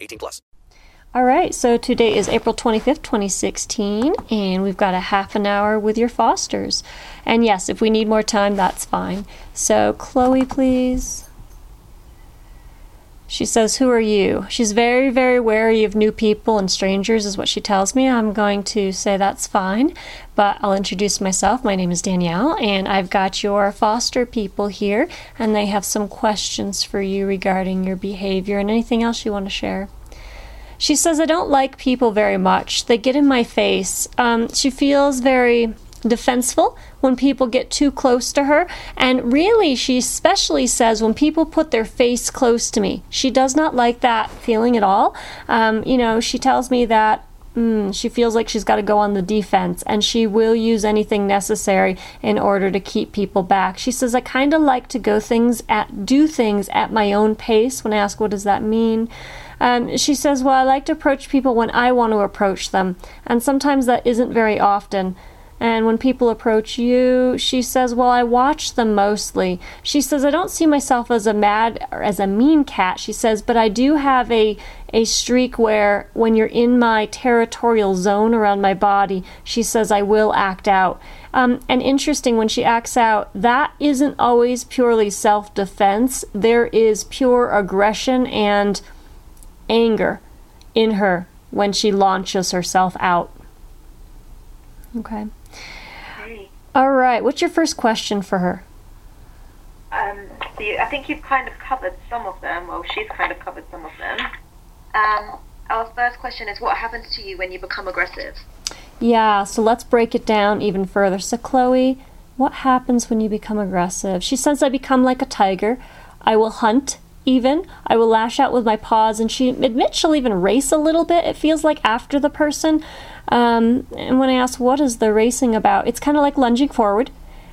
18 plus. All right, so today is April 25th, 2016, and we've got a half an hour with your fosters. And yes, if we need more time, that's fine. So, Chloe, please. She says, Who are you? She's very, very wary of new people and strangers, is what she tells me. I'm going to say that's fine, but I'll introduce myself. My name is Danielle, and I've got your foster people here, and they have some questions for you regarding your behavior and anything else you want to share. She says, I don't like people very much. They get in my face. Um, she feels very defenseful when people get too close to her. And really, she especially says when people put their face close to me, she does not like that feeling at all. Um, you know, she tells me that. Mm, she feels like she's got to go on the defense and she will use anything necessary in order to keep people back. She says, I kind of like to go things at, do things at my own pace. When I ask, what does that mean? Um, she says, Well, I like to approach people when I want to approach them, and sometimes that isn't very often. And when people approach you, she says, Well, I watch them mostly. She says, I don't see myself as a mad or as a mean cat, she says, but I do have a, a streak where when you're in my territorial zone around my body, she says, I will act out. Um, and interesting, when she acts out, that isn't always purely self defense. There is pure aggression and anger in her when she launches herself out. Okay. All right. What's your first question for her? Um, so you, I think you've kind of covered some of them. Well, she's kind of covered some of them. Um, our first question is what happens to you when you become aggressive? Yeah, so let's break it down even further. So, Chloe, what happens when you become aggressive? She says, I become like a tiger. I will hunt, even. I will lash out with my paws, and she admits she'll even race a little bit, it feels like, after the person. Um, and when I ask what is the racing about, it's kind of like lunging forward.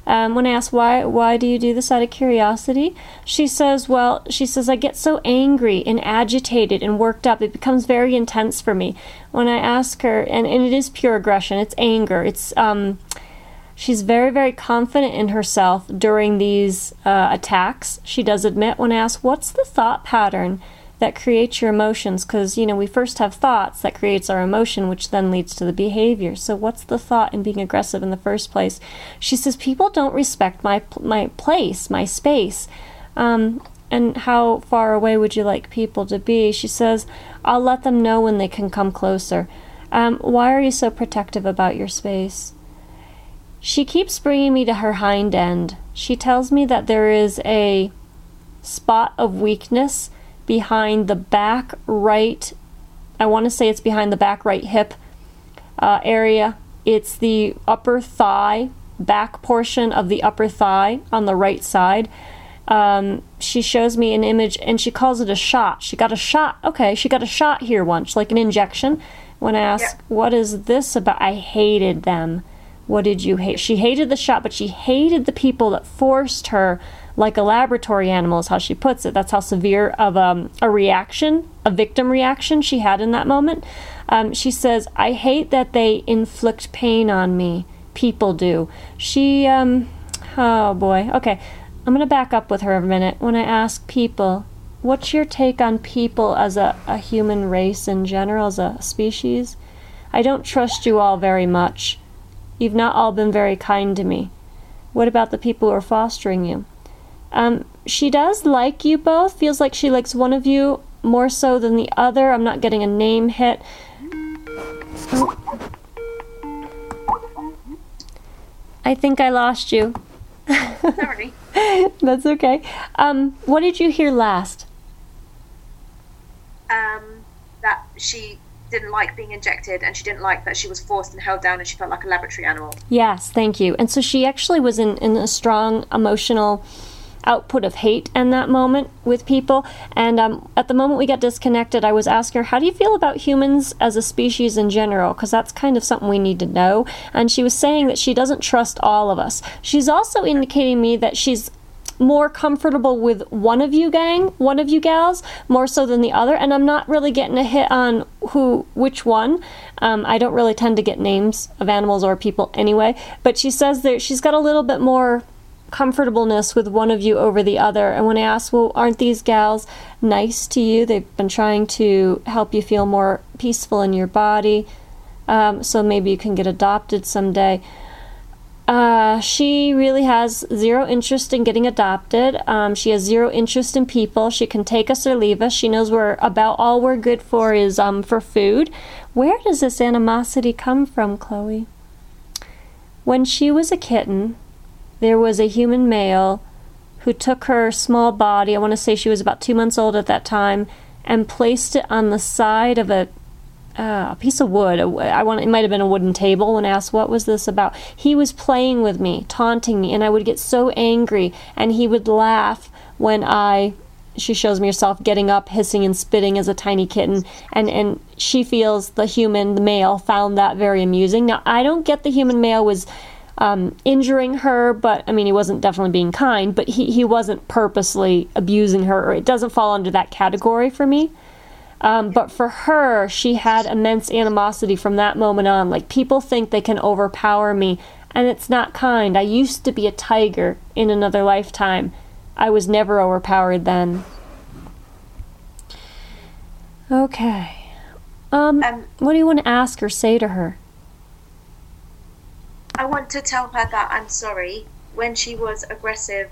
Um, when I ask why, why do you do this out of curiosity, she says, well, she says I get so angry and agitated and worked up. It becomes very intense for me. When I ask her, and, and it is pure aggression. It's anger. It's um, she's very, very confident in herself during these uh, attacks. She does admit when asked, what's the thought pattern? that creates your emotions? Because you know we first have thoughts that creates our emotion which then leads to the behavior. So what's the thought in being aggressive in the first place? She says people don't respect my my place my space. Um, and how far away would you like people to be? She says i'll let them know when they can come closer. Um, why are you so protective about your space she keeps bringing me to her hind end she tells me that there is a spot of weakness behind the back right, I want to say it's behind the back right hip uh, area. It's the upper thigh, back portion of the upper thigh on the right side. Um, she shows me an image and she calls it a shot. She got a shot. Okay, she got a shot here once, like an injection. When I asked, yeah. What is this about? I hated them. What did you hate? She hated the shot, but she hated the people that forced her like a laboratory animal, is how she puts it. That's how severe of um, a reaction, a victim reaction she had in that moment. Um, she says, I hate that they inflict pain on me. People do. She, um, oh boy. Okay, I'm going to back up with her a minute. When I ask people, what's your take on people as a, a human race in general, as a species? I don't trust you all very much. You've not all been very kind to me. What about the people who are fostering you? Um, she does like you both. Feels like she likes one of you more so than the other. I'm not getting a name hit. I think I lost you. Sorry. That's okay. Um, what did you hear last? Um, that she didn't like being injected and she didn't like that she was forced and held down and she felt like a laboratory animal. Yes, thank you. And so she actually was in, in a strong emotional output of hate in that moment with people. And um, at the moment we got disconnected, I was asking her, How do you feel about humans as a species in general? Because that's kind of something we need to know. And she was saying that she doesn't trust all of us. She's also indicating me that she's more comfortable with one of you gang, one of you gals, more so than the other. And I'm not really getting a hit on who, which one. Um, I don't really tend to get names of animals or people anyway. But she says that she's got a little bit more comfortableness with one of you over the other. And when I asked, well, aren't these gals nice to you? They've been trying to help you feel more peaceful in your body. Um, so maybe you can get adopted someday. Uh, she really has zero interest in getting adopted. Um, she has zero interest in people. She can take us or leave us. She knows we're about all we're good for is um, for food. Where does this animosity come from, Chloe? When she was a kitten, there was a human male who took her small body, I want to say she was about two months old at that time, and placed it on the side of a uh, a piece of wood. I want it might have been a wooden table. and asked what was this about, he was playing with me, taunting me, and I would get so angry, and he would laugh when I. She shows me herself getting up, hissing and spitting as a tiny kitten, and and she feels the human, the male, found that very amusing. Now I don't get the human male was um, injuring her, but I mean, he wasn't definitely being kind, but he, he wasn't purposely abusing her. Or it doesn't fall under that category for me. Um, but for her, she had immense animosity from that moment on. Like, people think they can overpower me, and it's not kind. I used to be a tiger in another lifetime. I was never overpowered then. Okay. Um, Um, what do you want to ask or say to her? I want to tell her that I'm sorry when she was aggressive.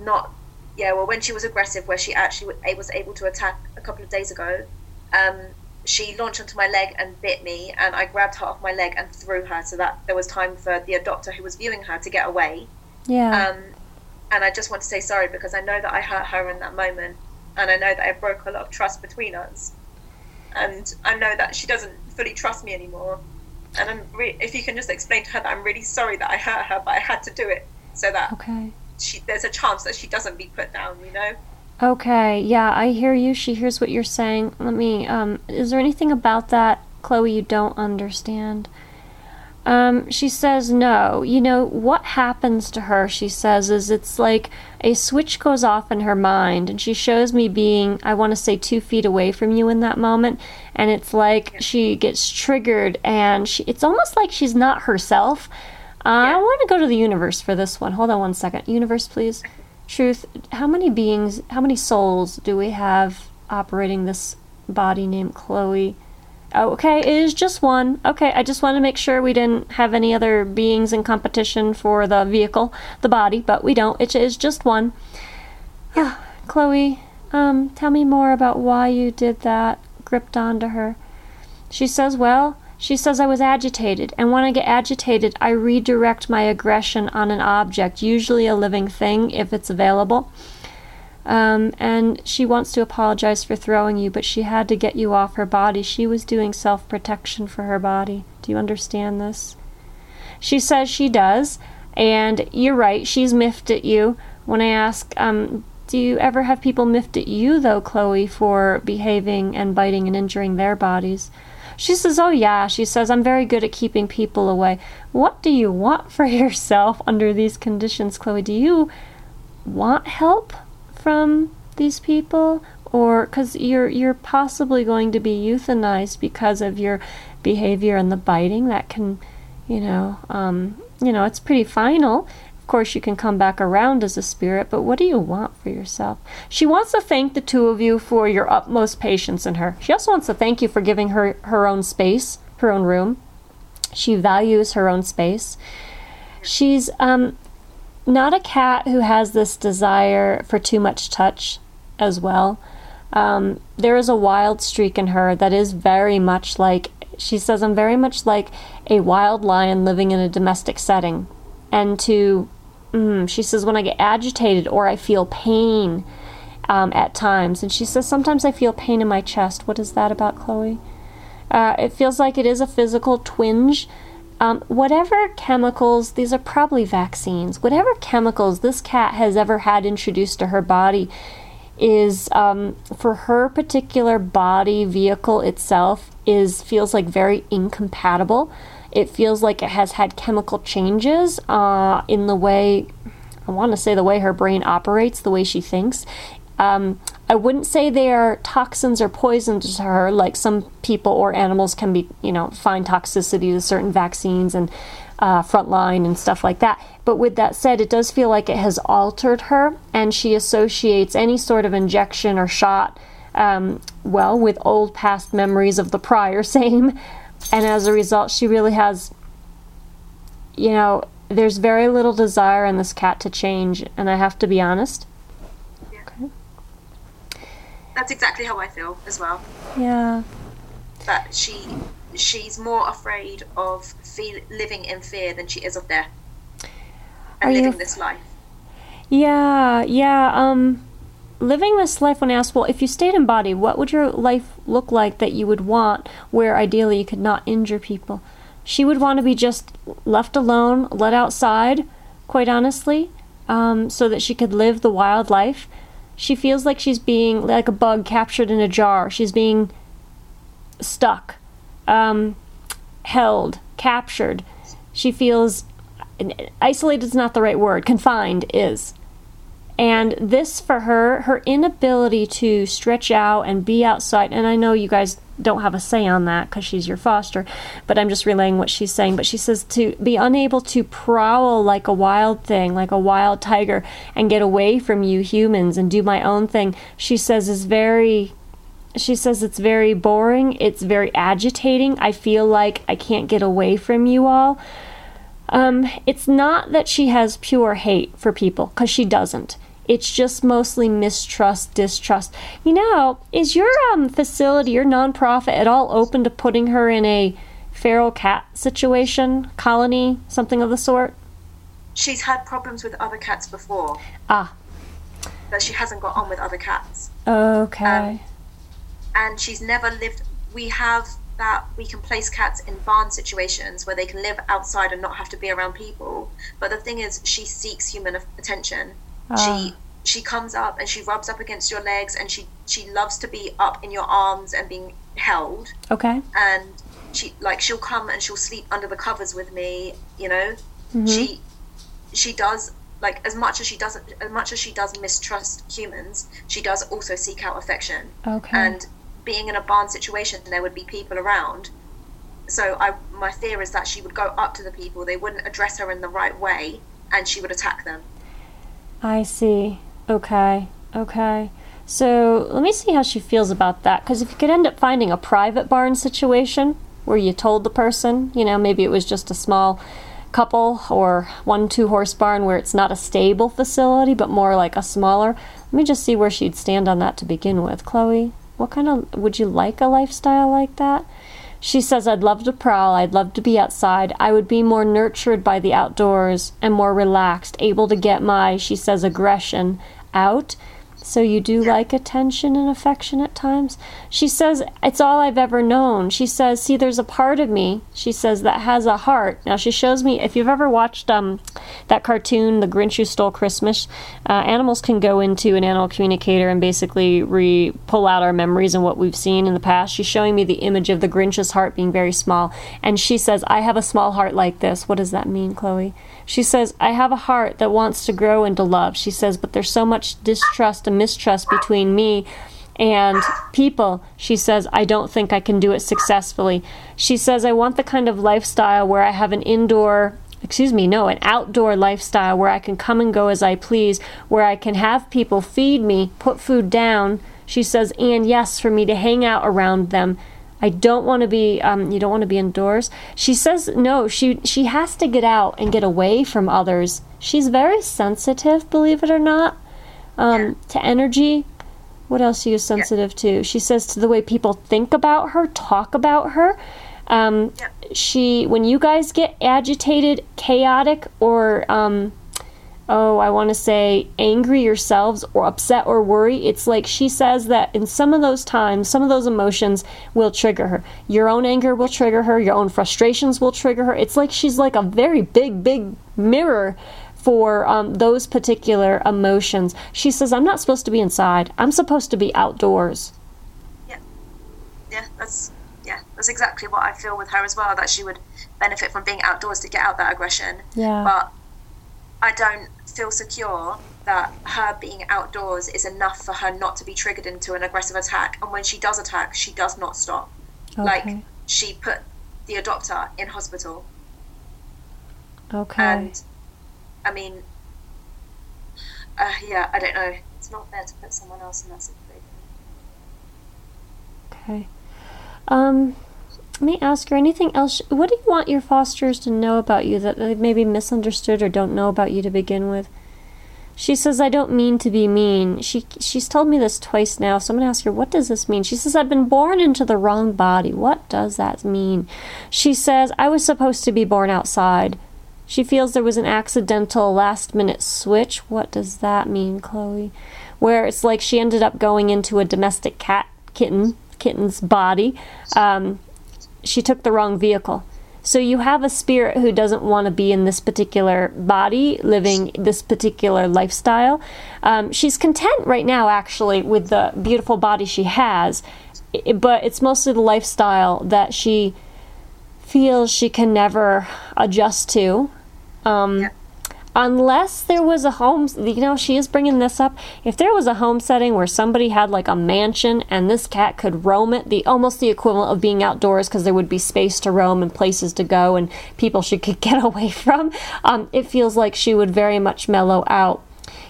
Not, yeah, well, when she was aggressive, where she actually wa- was able to attack a couple of days ago. Um, she launched onto my leg and bit me, and I grabbed her off my leg and threw her so that there was time for the doctor who was viewing her to get away. Yeah. Um, and I just want to say sorry because I know that I hurt her in that moment, and I know that I broke a lot of trust between us, and I know that she doesn't fully trust me anymore. And I'm re- if you can just explain to her that I'm really sorry that I hurt her, but I had to do it so that okay. She there's a chance that she doesn't be put down. You know? Okay, yeah, I hear you. She hears what you're saying. Let me, um, is there anything about that, Chloe, you don't understand? Um, she says no. You know, what happens to her, she says, is it's like a switch goes off in her mind, and she shows me being, I want to say, two feet away from you in that moment, and it's like she gets triggered, and she, it's almost like she's not herself. Uh, I want to go to the universe for this one. Hold on one second. Universe, please. Truth, how many beings, how many souls do we have operating this body named Chloe? Oh, okay, it is just one. Okay, I just want to make sure we didn't have any other beings in competition for the vehicle, the body, but we don't. It is just one. Ah, Chloe, um, tell me more about why you did that. Gripped onto her. She says, Well, she says I was agitated, and when I get agitated, I redirect my aggression on an object, usually a living thing if it's available. Um, and she wants to apologize for throwing you, but she had to get you off her body. She was doing self protection for her body. Do you understand this? She says she does, and you're right, she's miffed at you. When I ask, um, do you ever have people miffed at you, though, Chloe, for behaving and biting and injuring their bodies? She says, Oh, yeah. She says, I'm very good at keeping people away. What do you want for yourself under these conditions, Chloe? Do you want help from these people? Or because you're, you're possibly going to be euthanized because of your behavior and the biting that can, you know, um, you know, it's pretty final. Of course, you can come back around as a spirit, but what do you want for yourself? She wants to thank the two of you for your utmost patience in her. She also wants to thank you for giving her her own space, her own room. She values her own space. She's um, not a cat who has this desire for too much touch as well. Um, there is a wild streak in her that is very much like, she says, I'm very much like a wild lion living in a domestic setting. And to, mm, she says, when I get agitated or I feel pain um, at times, and she says, sometimes I feel pain in my chest. What is that about, Chloe? Uh, it feels like it is a physical twinge. Um, whatever chemicals, these are probably vaccines, whatever chemicals this cat has ever had introduced to her body is um, for her particular body vehicle itself is feels like very incompatible. It feels like it has had chemical changes uh, in the way I want to say the way her brain operates, the way she thinks. Um, I wouldn't say they are toxins or poisons to her, like some people or animals can be, you know, find toxicity to certain vaccines and uh, frontline and stuff like that. But with that said, it does feel like it has altered her, and she associates any sort of injection or shot, um, well, with old past memories of the prior same. And as a result, she really has, you know, there's very little desire in this cat to change, and I have to be honest. That's exactly how I feel as well. Yeah. That she she's more afraid of feel, living in fear than she is of death and Are you living af- this life. Yeah, yeah. Um, living this life when asked, well, if you stayed in body, what would your life look like that you would want where ideally you could not injure people? She would want to be just left alone, let outside, quite honestly, um, so that she could live the wild life. She feels like she's being like a bug captured in a jar. She's being stuck, um, held, captured. She feels isolated is not the right word, confined is. And this for her, her inability to stretch out and be outside, and I know you guys don't have a say on that because she's your foster, but I'm just relaying what she's saying. But she says to be unable to prowl like a wild thing, like a wild tiger, and get away from you humans and do my own thing, she says is very she says it's very boring, it's very agitating. I feel like I can't get away from you all. Um, it's not that she has pure hate for people, because she doesn't. It's just mostly mistrust, distrust. You know, is your um, facility, your nonprofit, at all open to putting her in a feral cat situation, colony, something of the sort? She's had problems with other cats before, Ah, but she hasn't got on with other cats. okay. Um, and she's never lived. We have that we can place cats in barn situations where they can live outside and not have to be around people. But the thing is, she seeks human attention. She ah. she comes up and she rubs up against your legs, and she she loves to be up in your arms and being held. okay. And she like she'll come and she'll sleep under the covers with me. You know, mm-hmm. she she does like as much as she doesn't as much as she does mistrust humans she does also seek out affection Okay. and being in a barn situation there would be people around so i my fear is that she would go up to the people they wouldn't address her in the right way and she would attack them I see. Okay. Okay. So let me see how she feels about that. Because if you could end up finding a private barn situation where you told the person, you know, maybe it was just a small couple or one two horse barn where it's not a stable facility but more like a smaller. Let me just see where she'd stand on that to begin with. Chloe, what kind of would you like a lifestyle like that? She says, I'd love to prowl, I'd love to be outside. I would be more nurtured by the outdoors and more relaxed, able to get my, she says, aggression out. So you do like attention and affection at times? She says, It's all I've ever known. She says, See, there's a part of me, she says, that has a heart. Now, she shows me, if you've ever watched um, that cartoon, The Grinch Who Stole Christmas, uh, animals can go into an animal communicator and basically re pull out our memories and what we've seen in the past. She's showing me the image of the Grinch's heart being very small. And she says, I have a small heart like this. What does that mean, Chloe? She says, I have a heart that wants to grow into love. She says, but there's so much distrust and mistrust between me and people. She says, I don't think I can do it successfully. She says, I want the kind of lifestyle where I have an indoor excuse me, no, an outdoor lifestyle where I can come and go as I please, where I can have people feed me, put food down. She says, and yes, for me to hang out around them. I don't want to be. Um, you don't want to be indoors. She says no. She she has to get out and get away from others. She's very sensitive, believe it or not, um, to energy. What else are you sensitive to? She says to the way people think about her, talk about her. Um, she when you guys get agitated, chaotic, or um, oh, I want to say angry yourselves or upset or worry. It's like she says that in some of those times, some of those emotions will trigger her. Your own anger will trigger her, your own frustrations will trigger her. It's like she's like a very big, big mirror for um, those particular emotions. She says, I'm not supposed to be inside, I'm supposed to be outdoors. Yeah, yeah, that's yeah, that's exactly what I feel with her as well. That she would benefit from being outdoors to get out that aggression. Yeah. But I don't feel secure that her being outdoors is enough for her not to be triggered into an aggressive attack. And when she does attack, she does not stop. Like she put the adopter in hospital, Okay. and I mean, uh, yeah, I don't know. It's not fair to put someone else in that situation. Okay. Um, let me ask her anything else. What do you want your fosters to know about you that they maybe misunderstood or don't know about you to begin with? She says, I don't mean to be mean. She she's told me this twice now, so I'm gonna ask her, what does this mean? She says, I've been born into the wrong body. What does that mean? She says, I was supposed to be born outside. She feels there was an accidental last minute switch. What does that mean, Chloe? Where it's like she ended up going into a domestic cat kitten kitten's body. Um, she took the wrong vehicle. So you have a spirit who doesn't want to be in this particular body, living this particular lifestyle. Um, she's content right now, actually, with the beautiful body she has, but it's mostly the lifestyle that she feels she can never adjust to. Um, Yeah. Unless there was a home, you know, she is bringing this up. If there was a home setting where somebody had like a mansion and this cat could roam it, the almost the equivalent of being outdoors because there would be space to roam and places to go and people she could get away from, um, it feels like she would very much mellow out.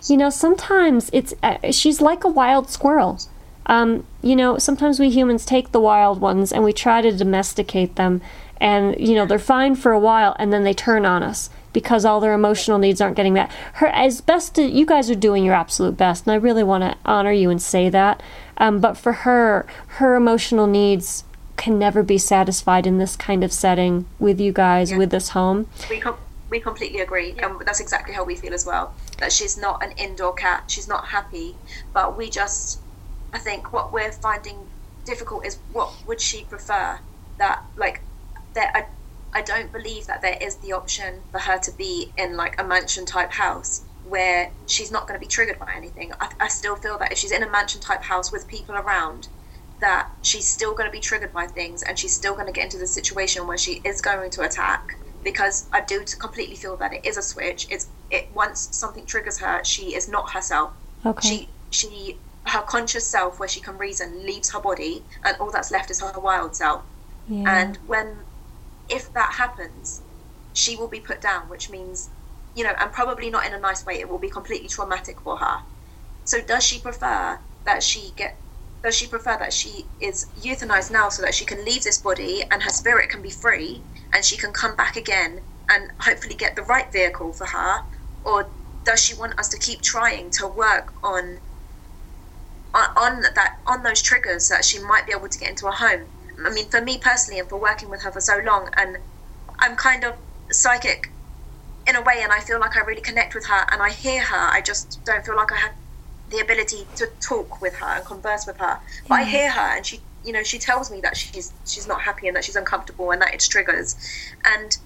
You know, sometimes it's uh, she's like a wild squirrel. Um, you know, sometimes we humans take the wild ones and we try to domesticate them, and you know they're fine for a while, and then they turn on us because all their emotional needs aren't getting met. Her as best you guys are doing your absolute best, and I really want to honor you and say that. Um, but for her, her emotional needs can never be satisfied in this kind of setting with you guys, Yeah. with this home. We com- we completely agree, and that's exactly how we feel as well. That she's not an indoor cat. She's not happy, but we just, I think, what we're finding difficult is what would she prefer? That like, that I, I don't believe that there is the option for her to be in like a mansion type house where she's not going to be triggered by anything. I, I still feel that if she's in a mansion type house with people around, that she's still going to be triggered by things and she's still going to get into the situation where she is going to attack because I do completely feel that it is a switch. It's it once something triggers her, she is not herself. Okay. She she her conscious self, where she can reason, leaves her body, and all that's left is her wild self. yeah. And when if that happens, she will be put down, which means you know, and probably not in a nice way. It will be completely traumatic for her. So does she prefer that she get? Does she prefer that she is euthanized now so that she can leave this body and her spirit can be free and she can come back again and hopefully get the right vehicle for her, or does she want us to keep trying to work on on, that on those triggers so that she might be able to get into a home? I mean, for me personally, and for working with her for so long, and I'm kind of psychic in a way, and I feel like I really connect with her and I hear her. I just don't feel like I have the ability to talk with her and converse with her. But I hear her, and she, you know, she tells me that she's she's not happy and that she's uncomfortable and that it's triggers, and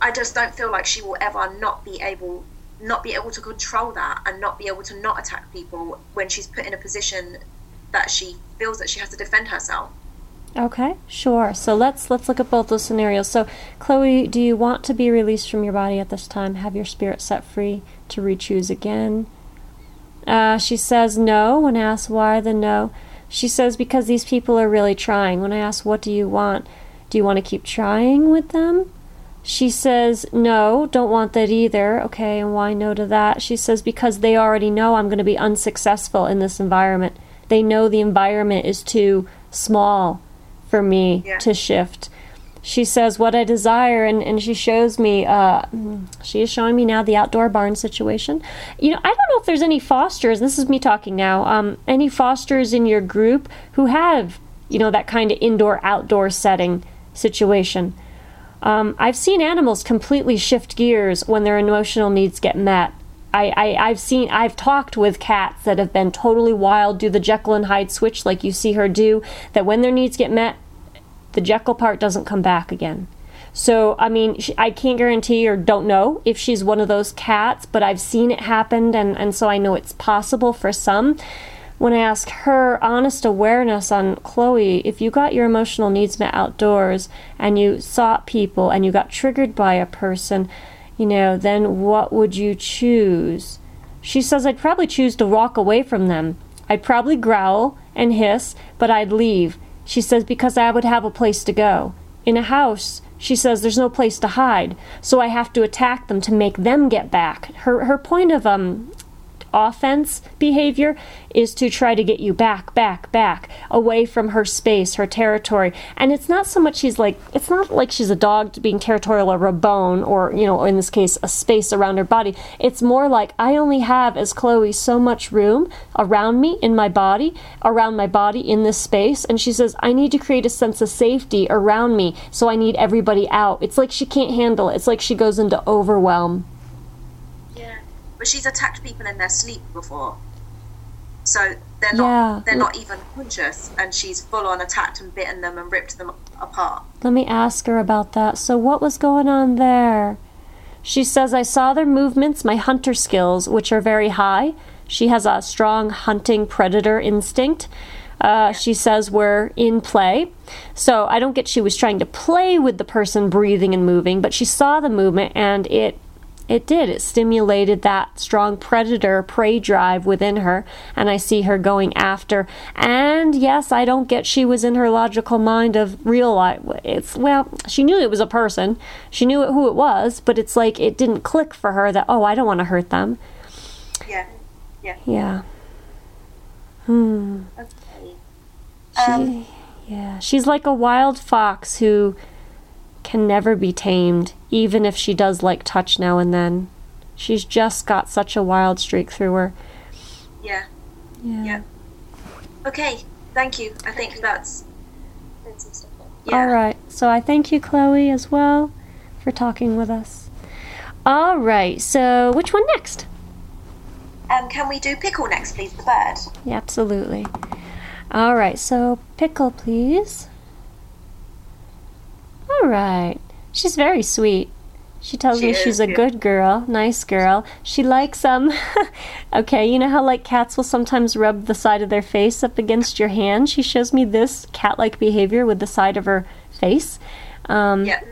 I just don't feel like she will ever not be able not be able to control that and not be able to not attack people when she's put in a position that she feels that she has to defend herself. Okay, sure. So let's let's look at both those scenarios. So, Chloe, do you want to be released from your body at this time? Have your spirit set free to re-choose again? Uh, she says no. When asked why, the no. She says because these people are really trying. When I ask what do you want, do you want to keep trying with them? She says no, don't want that either. Okay, and why no to that? She says because they already know I'm going to be unsuccessful in this environment. They know the environment is too small for me Yeah. to shift. She says what I desire, and, and she shows me. Uh, she is showing me now the outdoor barn situation. You know, I don't know if there's any fosters. This is me talking now. Um, any fosters in your group who have you know that kind of indoor outdoor setting situation. Um, I've seen animals completely shift gears when their emotional needs get met. I, I, I've seen, I've talked with cats that have been totally wild, do the Jekyll and Hyde switch like you see her do, that when their needs get met, the Jekyll part doesn't come back again. So, I mean, I can't guarantee or don't know if she's one of those cats, but I've seen it happen, and, and so I know it's possible for some. When I ask her honest awareness on Chloe, if you got your emotional needs met outdoors and you saw people and you got triggered by a person, you know, then what would you choose? She says, I'd probably choose to walk away from them. I'd probably growl and hiss, but I'd leave. She says, because I would have a place to go. In a house, she says there's no place to hide, so I have to attack them to make them get back. Her her point of um offense behavior is to try to get you back, back, back, away from her space, her territory. And it's not so much she's like, it's not like she's a dog being territorial or a bone or, you know, in this case, a space around her body. It's more like I only have, as Chloe, so much room around me in my body, around my body in this space. And she says, I need to create a sense of safety around me, so I need everybody out. It's like she can't handle it. It's like she goes into overwhelm. But she's attacked people in their sleep before, so they're not Yeah. they're not even conscious, and she's full on attacked and bitten them and ripped them apart. Let me ask her about that. So, what was going on there? She says, I saw their movements, my hunter skills, which are very high. She has a strong hunting predator instinct. Uh, she says we're in play. So, I don't get she was trying to play with the person breathing and moving, but she saw the movement and it it did. It stimulated that strong predator prey drive within her, and I see her going after. And yes, I don't get she was in her logical mind of real life. It's well, she knew it was a person, she knew who it was, but it's like it didn't click for her that oh, I don't want to hurt them. Yeah, yeah. Yeah. Hmm. Okay. She, Um, yeah, she's like a wild fox who can never be tamed, even if she does like touch now and then. She's just got such a wild streak through her. Yeah. Yeah. Yeah. Okay. Thank you. I think that's. Yeah. All right. So I thank you, Chloe, as well, for talking with us. All right. So which one next? Um, can we do pickle next, please? The bird. Yeah, absolutely. All right. So pickle, please. All right. She's very sweet. She tells She me she's a good girl, nice girl. She likes um okay, you know how like cats will sometimes rub the side of their face up against your hand? She shows me this cat-like behavior with the side of her face. Um Yeah.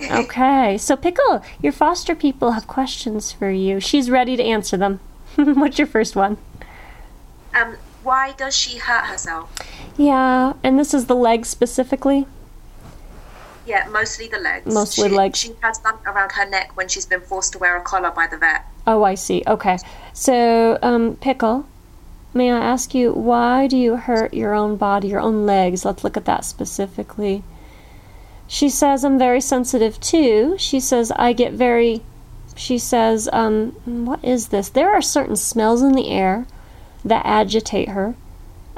Okay, so Pickle, your foster people have questions for you. She's ready to answer them. What's your first one? Um, why does she hurt herself? Yeah, and this is the leg specifically. Yeah, mostly the legs. Mostly she, legs. She has done around her neck when she's been forced to wear a collar by the vet. Oh, I see. Okay, so um, Pickle, may I ask you why do you hurt your own body, your own legs? Let's look at that specifically. She says I'm very sensitive too. She says I get very. She says, um, what is this? There are certain smells in the air that agitate her.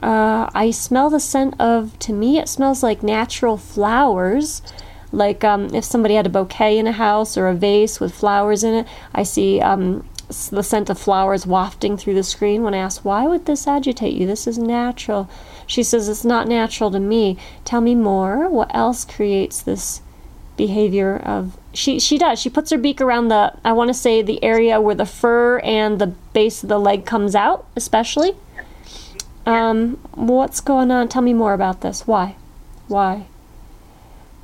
Uh, I smell the scent of, to me, it smells like natural flowers. Like um, if somebody had a bouquet in a house or a vase with flowers in it, I see um, the scent of flowers wafting through the screen. When I ask, why would this agitate you? This is natural. She says, it's not natural to me. Tell me more. What else creates this behavior of she she does she puts her beak around the i want to say the area where the fur and the base of the leg comes out especially um what's going on? Tell me more about this. Why? Why?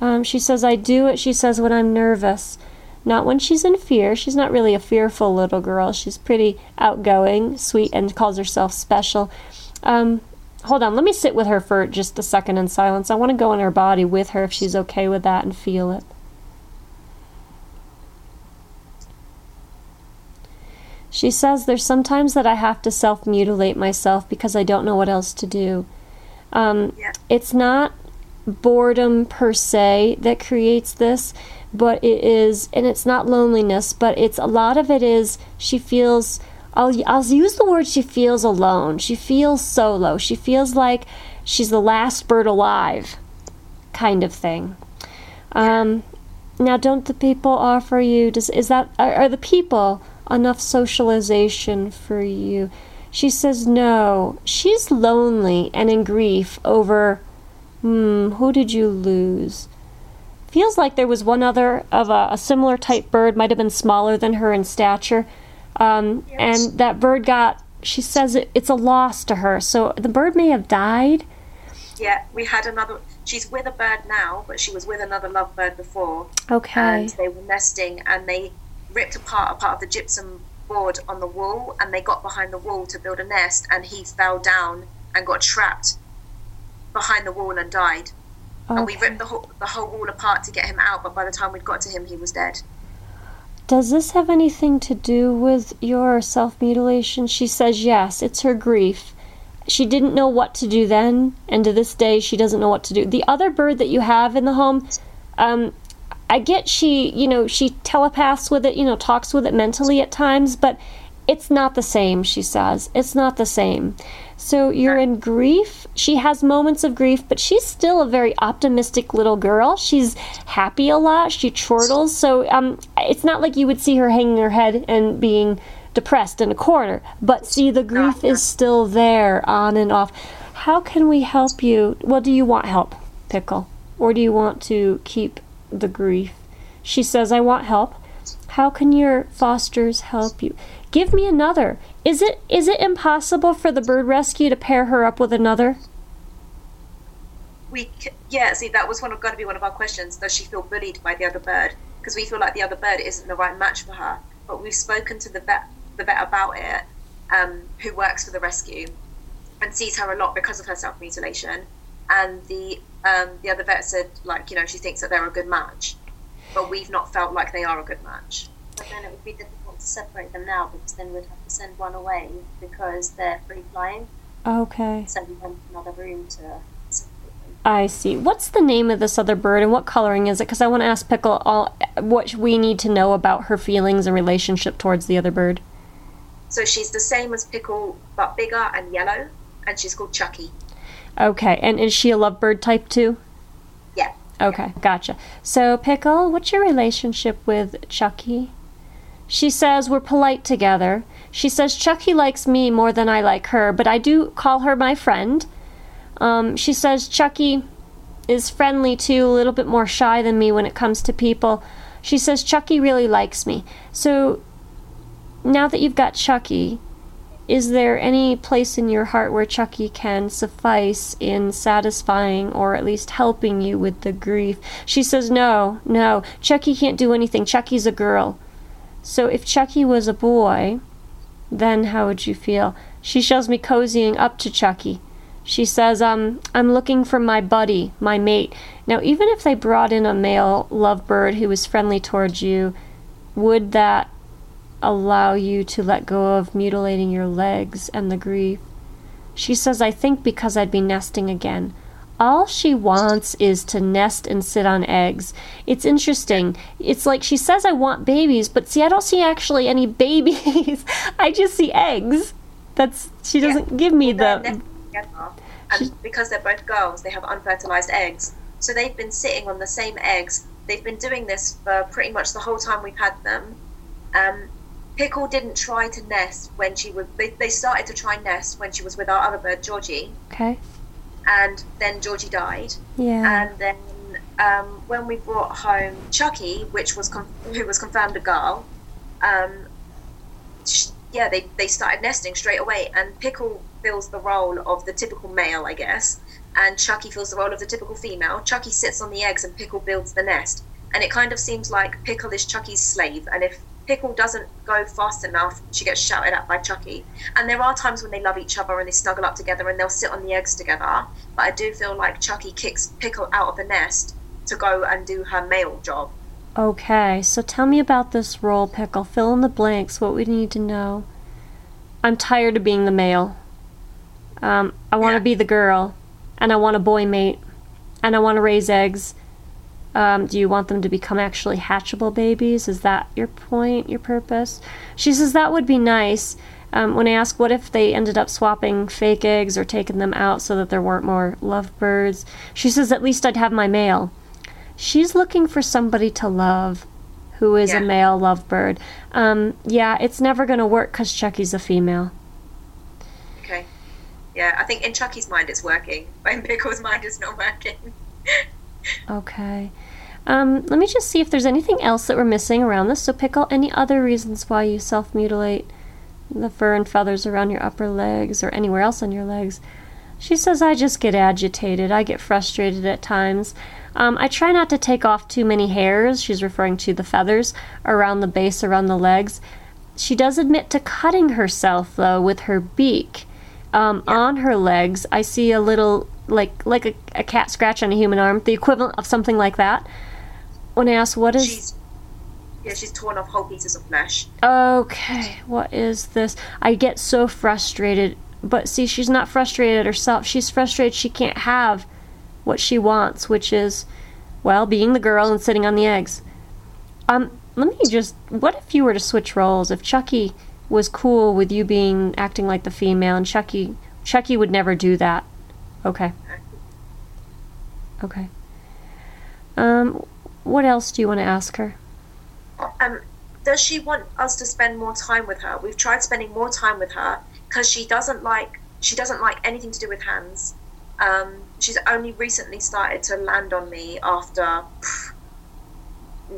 Um she says i do it she says when i'm nervous. Not when she's in fear. She's not really a fearful little girl. She's pretty outgoing sweet and calls herself special. Um hold on. Let me sit with her for just a second in silence. I want to go in her body with her if she's okay with that and feel it She says there's sometimes that I have to self mutilate myself because I don't know what else to do. Um, Yeah. It's not boredom per se that creates this, but it is, and it's not loneliness, but it's a lot of it is she feels. I'll, I'll use the word she feels alone. She feels solo. She feels like she's the last bird alive, kind of thing. Um, now, don't the people offer you? Does is that are, are the people enough socialization for you. She says no. She's lonely and in grief over, hmm, who did you lose? Feels like there was one other of a, a similar type bird, might have been smaller than her in stature. Um, Yes. And that bird got, she says it, it's a loss to her. So the bird may have died. Yeah, we had another. She's with a bird now, but she was with another lovebird before, Okay. and they were nesting, and they ripped apart a part of the gypsum board on the wall, and they got behind the wall to build a nest, and he fell down and got trapped behind the wall and died. And we ripped the whole, the whole wall apart to get him out, but by the time we'd got to him, he was dead. Does this have anything to do with your self mutilation? She says yes, it's her grief. She didn't know what to do then, and to this day, she doesn't know what to do. The other bird that you have in the home, um, I get she, you know, she telepaths with it, you know, talks with it mentally at times, but it's not the same, she says. It's not the same. So you're in grief. She has moments of grief, but she's still a very optimistic little girl. She's happy a lot. She chortles. So um, it's not like you would see her hanging her head and being depressed in a corner. But see, the grief is still there on and off. How can we help you? Well, do you want help, Pickle? Or do you want to keep the grief? She says, I want help. How can your fosters help you? Give me another. Is it is it impossible for the bird rescue to pair her up with another? We yeah, see that was one of got to be one of our questions. Does she feel bullied by the other bird? Because we feel like the other bird isn't the right match for her. But we've spoken to the vet the vet about it, um, who works for the rescue, and sees her a lot because of her self mutilation. And the um, the other vet said like you know she thinks that they're a good match, but we've not felt like they are a good match. But then it would be difficult to separate them now because then we'd have to send one away because they're free flying. Okay. Send them to another room to separate them. I see. What's the name of this other bird and what coloring is it? Because I want to ask Pickle all what we need to know about her feelings and relationship towards the other bird. So she's the same as Pickle but bigger and yellow, and she's called Chucky. Okay. And is she a lovebird type too? Yeah. Okay, gotcha. So, Pickle, what's your relationship with Chucky? She says we're polite together. She says Chucky likes me more than I like her, but I do call her my friend. Um, she says Chucky is friendly too, a little bit more shy than me when it comes to people. She says Chucky really likes me. So, now that you've got Chucky, is there any place in your heart where Chucky can suffice in satisfying or at least helping you with the grief? She says, No, no, Chucky can't do anything. Chucky's a girl. So if Chucky was a boy, then how would you feel? She shows me cozying up to Chucky. She says, um, I'm looking for my buddy, my mate. Now, even if they brought in a male lovebird who was friendly towards you, would that allow you to let go of mutilating your legs and the grief. She says, I think because I'd be nesting again. All she wants is to nest and sit on eggs. It's interesting. It's like she says, I want babies, but see, I don't see actually any babies. I just see eggs. That's she doesn't give me the and because they're both girls, they have unfertilized eggs. So they've been sitting on the same eggs. They've been doing this for pretty much the whole time we've had them. Um, Pickle didn't try to nest when she was. They, they started to try and nest when she was with our other bird, Georgie, okay. and then Georgie died. Yeah. And then um, when we brought home Chucky, which was com- who was confirmed a girl, um, sh- yeah, they, they started nesting straight away. And Pickle fills the role of the typical male, I guess, and Chucky fills the role of the typical female. Chucky sits on the eggs, and Pickle builds the nest. And it kind of seems like Pickle is Chucky's slave, and if Pickle doesn't go fast enough, she gets shouted at by Chucky. And there are times when they love each other and they snuggle up together and they'll sit on the eggs together. But I do feel like Chucky kicks Pickle out of the nest to go and do her male job. Okay, so tell me about this role, Pickle. Fill in the blanks, what we need to know. I'm tired of being the male. Um, I want to Yeah. be the girl, and I want a boy mate, and I want to raise eggs. Um, do you want them to become actually hatchable babies? Is that your point, your purpose? She says that would be nice. Um, when I ask what if they ended up swapping fake eggs or taking them out so that there weren't more lovebirds, she says at least I'd have my male. She's looking for somebody to love who is Yeah. a male lovebird. Um, yeah, it's never going to work because Chucky's a female. Okay. Yeah, I think in Chucky's mind it's working, but in Pickle's mind it's not working. Okay. Um, let me just see if there's anything else that we're missing around this. So, Pickle, any other reasons why you self mutilate the fur and feathers around your upper legs or anywhere else on your legs? She says, I just get agitated. I get frustrated at times. Um, I try not to take off too many hairs. She's referring to the feathers around the base, around the legs. She does admit to cutting herself, though, with her beak um, on her legs. I see a little, like like a, a cat scratch on a human arm, the equivalent of something like that. When I ask, what is. she's yeah, she's torn off whole pieces of flesh. Okay, what is this? I get so frustrated. But see, she's not frustrated at herself. She's frustrated she can't have what she wants, which is, well, being the girl and sitting on the eggs. Um, let me just. What if you were to switch roles? If Chucky was cool with you being acting like the female, and Chucky, Chucky would never do that. Okay. Okay. Um, what else do you want to ask her? Um, does she want us to spend more time with her? We've tried spending more time with her because she doesn't like she doesn't like anything to do with hands. Um, she's only recently started to land on me after,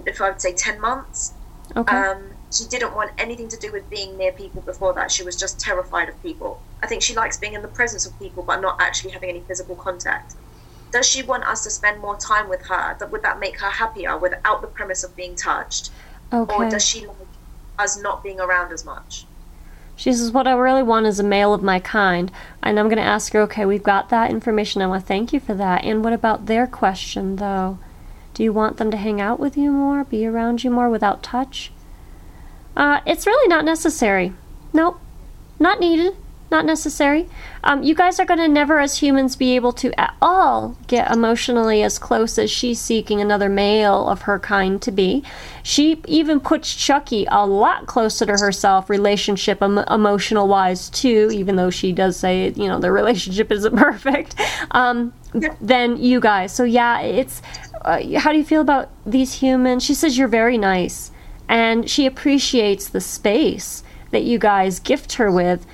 if I would say, ten months. Okay. Um, she didn't want anything to do with being near people before that. She was just terrified of people. I think she likes being in the presence of people, but not actually having any physical contact. Does she want us to spend more time with her? That would that make her happier without the premise of being touched, Okay. or does she like us not being around as much? She says, What I really want is a male of my kind. And I'm going to ask her, Okay, we've got that information. I want to thank you for that. And what about their question, though? Do you want them to hang out with you more, be around you more without touch? Uh, it's really not necessary. Nope. Not needed. Not necessary. Um, you guys are going to never, as humans, be able to at all get emotionally as close as she's seeking another male of her kind to be. She even puts Chucky a lot closer to herself, relationship em- emotional wise, too, even though she does say, you know, the relationship isn't perfect, um, than you guys. So, yeah, it's. Uh, how do you feel about these humans? She says you're very nice, and she appreciates the space that you guys gift her with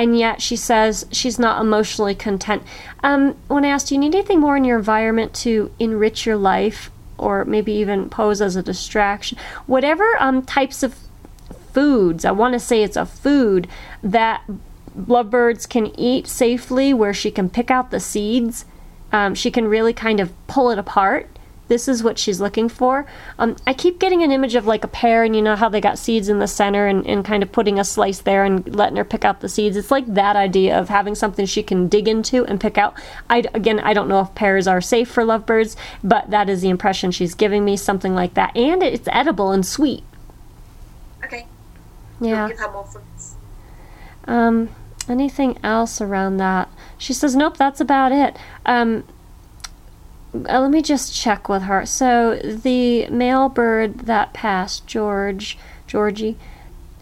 and yet she says she's not emotionally content. Um, when I asked, do you need anything more in your environment to enrich your life, or maybe even pose as a distraction? Whatever um, types of foods, I want to say it's a food that lovebirds can eat safely, where she can pick out the seeds. Um, she can really kind of pull it apart. This is what she's looking for. Um, I keep getting an image of like a pear, and you know how they got seeds in the center, and, and kind of putting a slice there and letting her pick out the seeds. It's like that idea of having something she can dig into and pick out. I again, I don't know if pears are safe for lovebirds, but that is the impression she's giving me. Something like that, and it's edible and sweet. Okay, Yeah. give her more fruits. Um, anything else around that? She says, nope, that's about it. Um, uh, let me just check with her. So the male bird that passed, George, Georgie,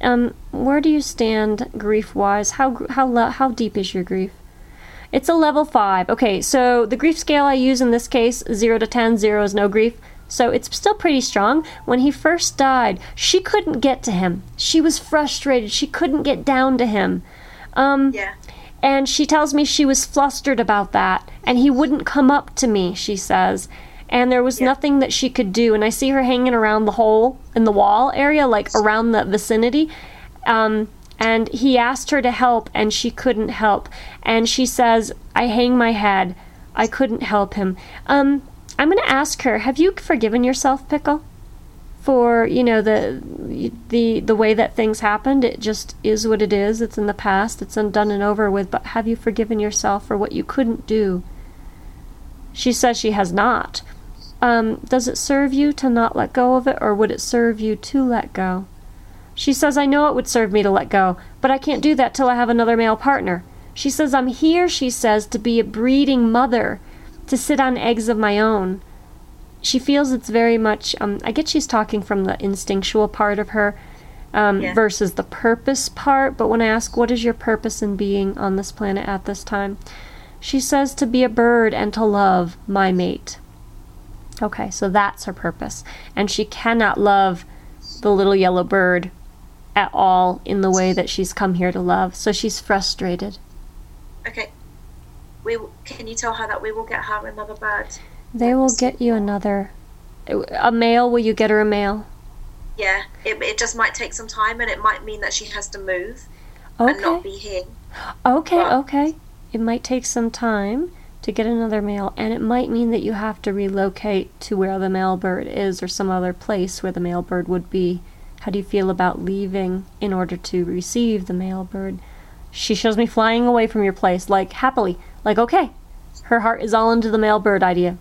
um, where do you stand grief wise? How how how deep is your grief? It's a level five. Okay, so the grief scale I use in this case, zero to ten. Zero is no grief. So it's still pretty strong. When he first died, she couldn't get to him. She was frustrated. She couldn't get down to him. Um, Yeah. And she tells me she was flustered about that, and he wouldn't come up to me, she says. And there was Yeah. nothing that she could do. And I see her hanging around the hole in the wall area, like around the vicinity. Um, and he asked her to help, and she couldn't help. And she says, I hang my head. I couldn't help him. Um, I'm going to ask her, have you forgiven yourself, Pickle? For you know the the the way that things happened. It just is what it is. It's in the past. It's undone and over with. But have you forgiven yourself for what you couldn't do? She says she has not. Um, does it serve you to not let go of it or would it serve you to let go? She says i know it would serve me to let go but i can't do that till i have another male partner. She says i'm here she says to be a breeding mother to sit on eggs of my own she feels it's very much um, i get she's talking from the instinctual part of her um, Yeah. versus the purpose part but when i ask what is your purpose in being on this planet at this time she says to be a bird and to love my mate okay so that's her purpose and she cannot love the little yellow bird at all in the way that she's come here to love. So she's frustrated. Okay. We can you tell her that we will get her another bird? They will get you another. A male, will you get her a male? Yeah, it, it just might take some time, and it might mean that she has to move and not Okay. be here. Okay, Well- okay. It might take some time to get another male, and it might mean that you have to relocate to where the male bird is or some other place where the male bird would be. How do you feel about leaving in order to receive the male bird? She shows me flying away from your place, like happily, like okay. Her heart is all into the male bird idea.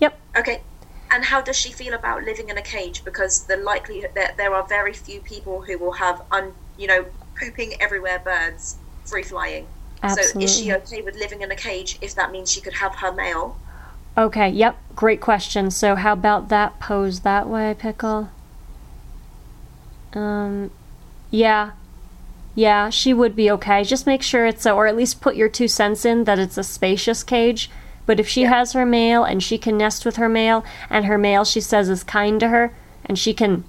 Yep. Okay. And how does she feel about living in a cage? Because the likelihood that there are very few people who will have, un, you know, pooping everywhere birds free flying. Absolutely. So is she okay with living in a cage if that means she could have her male? Okay, yep, great question. So how about that pose that way, Pickle? Um yeah. Yeah, she would be okay. Just make sure it's a or at least put your two cents in that it's a spacious cage. But if she has her male and she can nest with her male and her male she says is kind to her and she can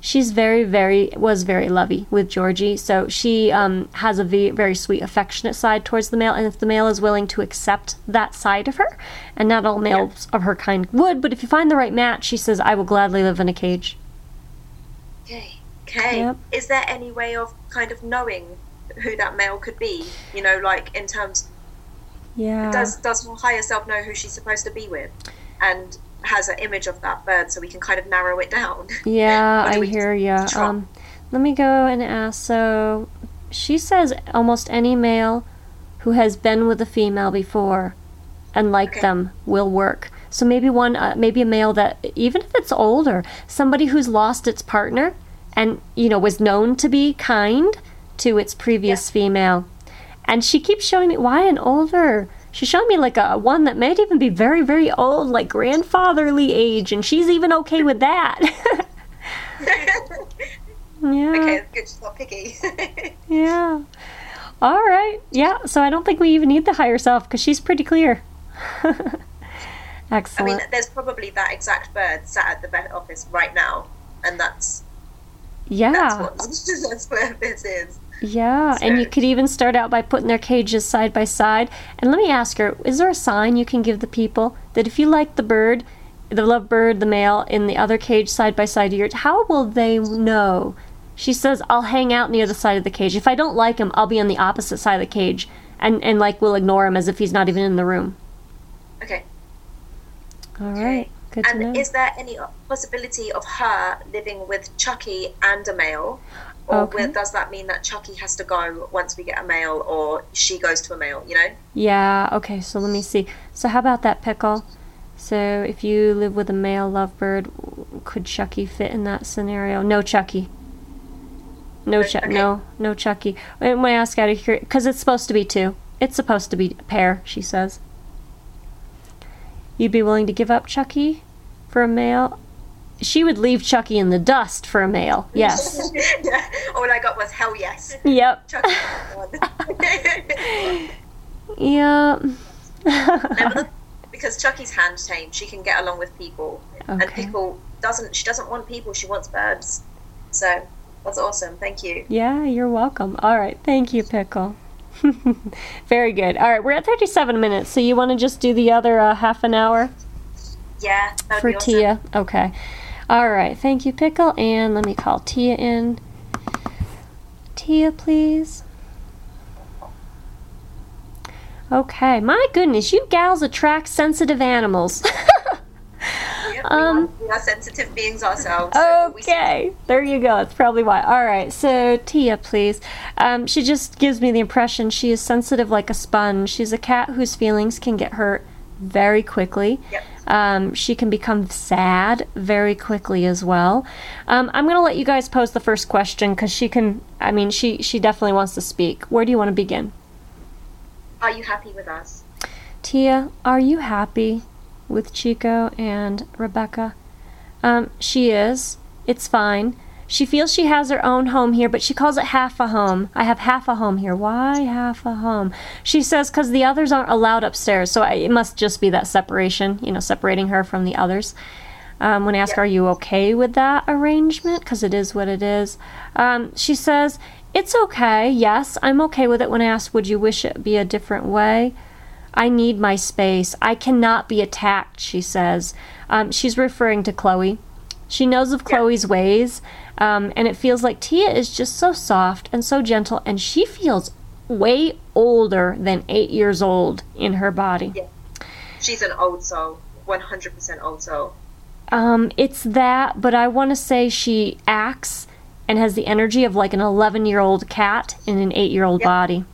she's very very was very lovey with Georgie so she um, has a ve- very sweet affectionate side towards the male and if the male is willing to accept that side of her and not all males of her kind would but if you find the right match she says I will gladly live in a cage Okay. Okay. Yep. Is there any way of kind of knowing who that male could be? You know, like in terms yeah does does her higher self know who she's supposed to be with, and has an image of that bird so we can kind of narrow it down? Yeah, do I hear try? Um, let me go and ask. So, she says almost any male who has been with a female before and liked Okay. them will work. So maybe one, uh, maybe a male that even if it's older, somebody who's lost its partner and you know was known to be kind to its previous female, and she keeps showing me why an older. She's showing me like a one that might even be very, very old, like grandfatherly age, and she's even okay with that. yeah. okay, good. She's not picky. Yeah. All right. Yeah. So I don't think we even need the higher self because she's pretty clear. Excellent. I mean, there's probably that exact bird sat at the vet office right now, and that's yeah. that's what that's where this is. Yeah, and you could even start out by putting their cages side by side. And let me ask her, is there a sign you can give the people that if you like the bird, the love bird, the male, in the other cage side by side of yours, how will they know? She says, I'll hang out near the side of the cage. If I don't like him, I'll be on the opposite side of the cage. And, and like, we'll ignore him as if he's not even in the room. Okay. All right. Good to know. And is there any possibility of her living with Chucky and a male? Or Okay. will, does that mean that Chucky has to go once we get a male, or she goes to a male? You know? Yeah, okay, so let me see. So, how about that pickle? So, if you live with a male lovebird, could Chucky fit in that scenario? No, Chucky. No, Chuck. Okay. No, no, Chucky. When I ask out of here, because it's supposed to be two. It's supposed to be a pair, she says. You'd be willing to give up Chucky for a male? She would leave Chucky in the dust for a male. Yes. All I got was hell yes. yep. Chucky. Yeah. because Chucky's hand tame, she can get along with people, okay. and people doesn't. She doesn't want people. She wants birds. So that's awesome. Thank you. Yeah, you're welcome. All right. Thank you, Pickle. Very good. All right, we're at 37 minutes, so you want to just do the other uh, half an hour Yeah. For awesome. Tia? Okay. All right. Thank you, Pickle. And let me call Tia in. Tia, please. Okay. My goodness, you gals attract sensitive animals. Yep, Um, are, we are sensitive beings ourselves. so Okay, there you go. That's probably why. All right, so Tia, please. Um, she just gives me the impression she is sensitive like a sponge. She's a cat whose feelings can get hurt very quickly. Yep. Um, she can become sad very quickly as well. Um, I'm gonna let you guys pose the first question because she can. I mean, she she definitely wants to speak. Where do you want to begin? Are you happy with us? Tia, are you happy with Chico and Rebecca? Um, she is. It's fine. She feels she has her own home here, but she calls it half a home. I have half a home here. Why half a home? She says because the others aren't allowed upstairs, so I, it must just be that separation, you know, separating her from the others. Um, when I ask, Yeah. Are you okay with that arrangement? Because it is what it is. Um, she says, It's okay. Yes, I'm okay with it. When I ask, Would you wish it be a different way? I need my space. I cannot be attacked, she says. Um, she's referring to Chloe. She knows of Chloe's ways, um, and it feels like Tia is just so soft and so gentle, and she feels way older than eight years old in her body. Yeah. She's an old soul, 100% old soul. Um, it's that, but I want to say she acts and has the energy of like an 11 year old cat in an 8 year old Yep. body.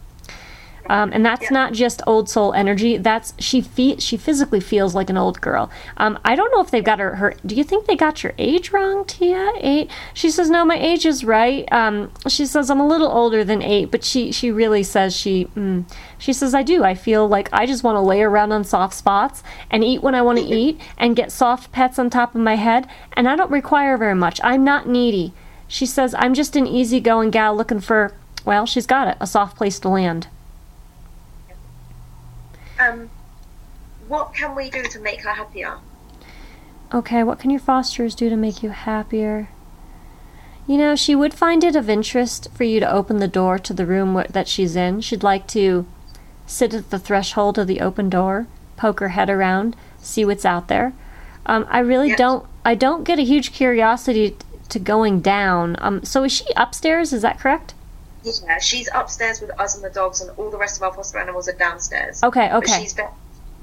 Um, and that's Yep. not just old soul energy. That's she fe- she physically feels like an old girl. Um, I don't know if they've got her, her. Do you think they got your age wrong, Tia? Eight. She says no, my age is right. Um, she says I'm a little older than eight, but she she really says she mm, she says I do. I feel like I just want to lay around on soft spots and eat when I want to eat and get soft pets on top of my head, and I don't require very much. I'm not needy. She says I'm just an easygoing gal looking for. Well, she's got it, a soft place to land. Um, what can we do to make her happier? Okay, what can your fosters do to make you happier? You know, she would find it of interest for you to open the door to the room wh- that she's in. She'd like to sit at the threshold of the open door, poke her head around, see what's out there. Um, I really Yes. don't. I don't get a huge curiosity t- to going down. Um, so is she upstairs? Is that correct? Yeah, she's upstairs with us and the dogs, and all the rest of our foster animals are downstairs. Okay, But okay. she's very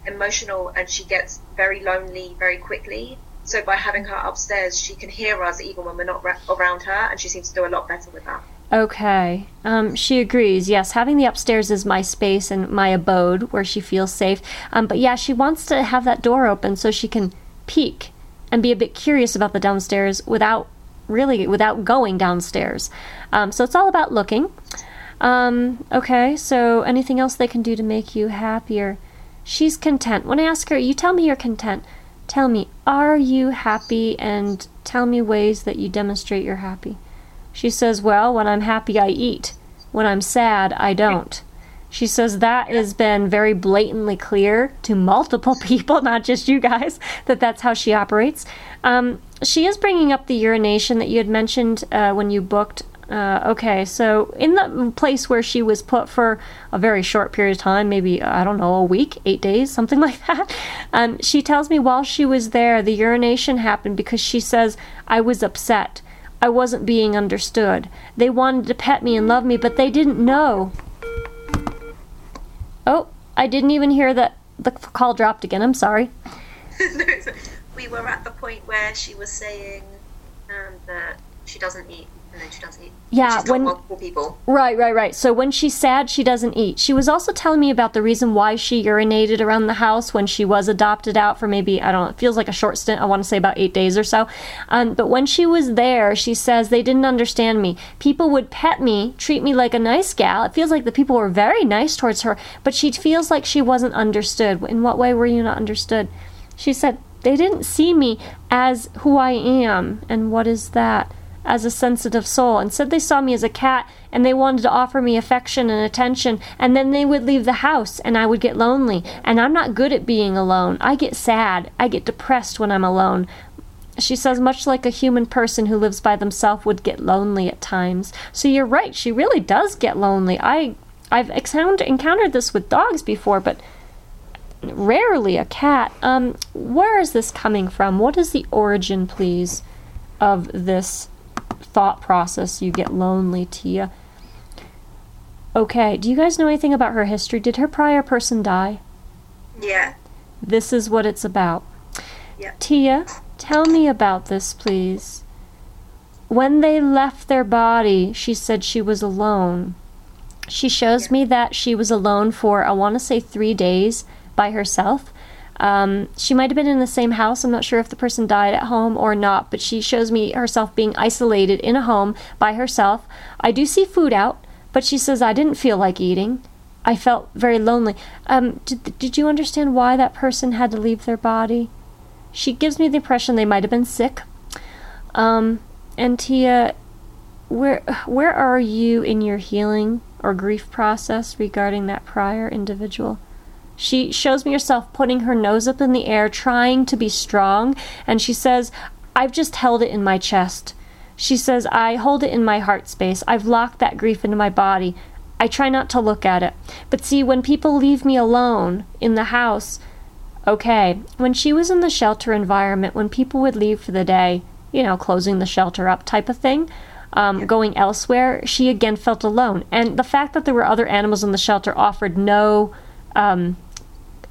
emotional and she gets very lonely very quickly. So by having her upstairs, she can hear us even when we're not ra- around her, and she seems to do a lot better with that. Okay. Um, she agrees. Yes, having the upstairs is my space and my abode where she feels safe. Um, but yeah, she wants to have that door open so she can peek and be a bit curious about the downstairs without really without going downstairs. Um, so it's all about looking. Um, okay. So anything else they can do to make you happier? She's content. When I ask her, you tell me you're content. Tell me, are you happy? And tell me ways that you demonstrate you're happy. She says, Well, when I'm happy, I eat. When I'm sad, I don't. She says that has been very blatantly clear to multiple people, not just you guys, that that's how she operates. Um, she is bringing up the urination that you had mentioned uh, when you booked. Uh, okay, so in the place where she was put for a very short period of time, maybe, I don't know, a week, eight days, something like that, um, she tells me while she was there, the urination happened because she says, I was upset. I wasn't being understood. They wanted to pet me and love me, but they didn't know. Oh, I didn't even hear that the call dropped again. I'm sorry. we were at the point where she was saying um, that she doesn't eat, then she doesn't eat. Yeah, she's when- multiple people. Right, right, right. So when she's sad, she doesn't eat. She was also telling me about the reason why she urinated around the house when she was adopted out for maybe, I don't know, it feels like a short stint. I want to say about eight days or so. Um, but when she was there, she says they didn't understand me. People would pet me, treat me like a nice gal. It feels like the people were very nice towards her, but she feels like she wasn't understood. In what way were you not understood? She said, they didn't see me as who I am. And what is that? As a sensitive soul. and said they saw me as a cat and they wanted to offer me affection and attention. And then they would leave the house and I would get lonely. And I'm not good at being alone. I get sad. I get depressed when I'm alone. She says, much like a human person who lives by themselves would get lonely at times. So you're right. She really does get lonely. I, I've encountered, this with dogs before, but rarely a cat. Um, where is this coming from? What is the origin, please, of this thought process? You get lonely, Tia. Okay, do you guys know anything about her history? Did her prior person die? Yeah. This is what it's about. Yeah. Tia, tell me about this, please. When they left their body, she said she was alone. She shows me that she was alone for, I want to say, three days by herself. Um, she might have been in the same house. I'm not sure if the person died at home or not, but she shows me herself being isolated in a home by herself. I do see food out, but she says, I didn't feel like eating. I felt very lonely. Um, did, did you understand why that person had to leave their body? She gives me the impression they might have been sick. Um, and Tia, where where are you in your healing or grief process regarding that prior individual? She shows me herself putting her nose up in the air, trying to be strong, and she says, I've just held it in my chest. She says, I hold it in my heart space. I've locked that grief into my body. I try not to look at it. But see, when people leave me alone in the house, okay, when she was in the shelter environment, when people would leave for the day, you know, closing the shelter up type of thing, um, going elsewhere, she again felt alone. And the fact that there were other animals in the shelter offered no. Um,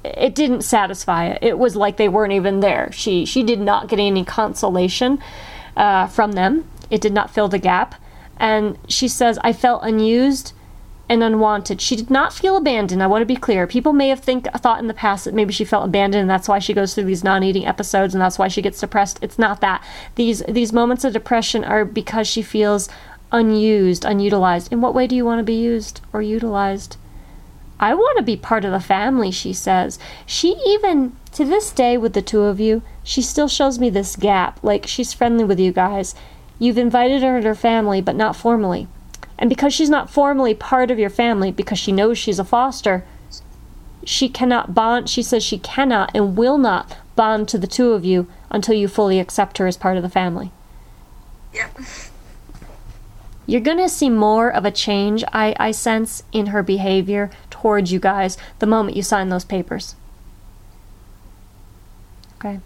it didn't satisfy it. It was like they weren't even there. She she did not get any consolation uh, from them. It did not fill the gap. And she says, I felt unused and unwanted. She did not feel abandoned. I want to be clear. People may have think thought in the past that maybe she felt abandoned and that's why she goes through these non-eating episodes and that's why she gets depressed. It's not that. These these moments of depression are because she feels unused, unutilized. In what way do you want to be used or utilized? I want to be part of the family, she says. She even to this day with the two of you, she still shows me this gap. Like she's friendly with you guys. You've invited her to her family, but not formally. And because she's not formally part of your family, because she knows she's a foster, she cannot bond. She says she cannot and will not bond to the two of you until you fully accept her as part of the family. Yep. You're going to see more of a change, I, I sense, in her behavior towards you guys the moment you sign those papers. Okay.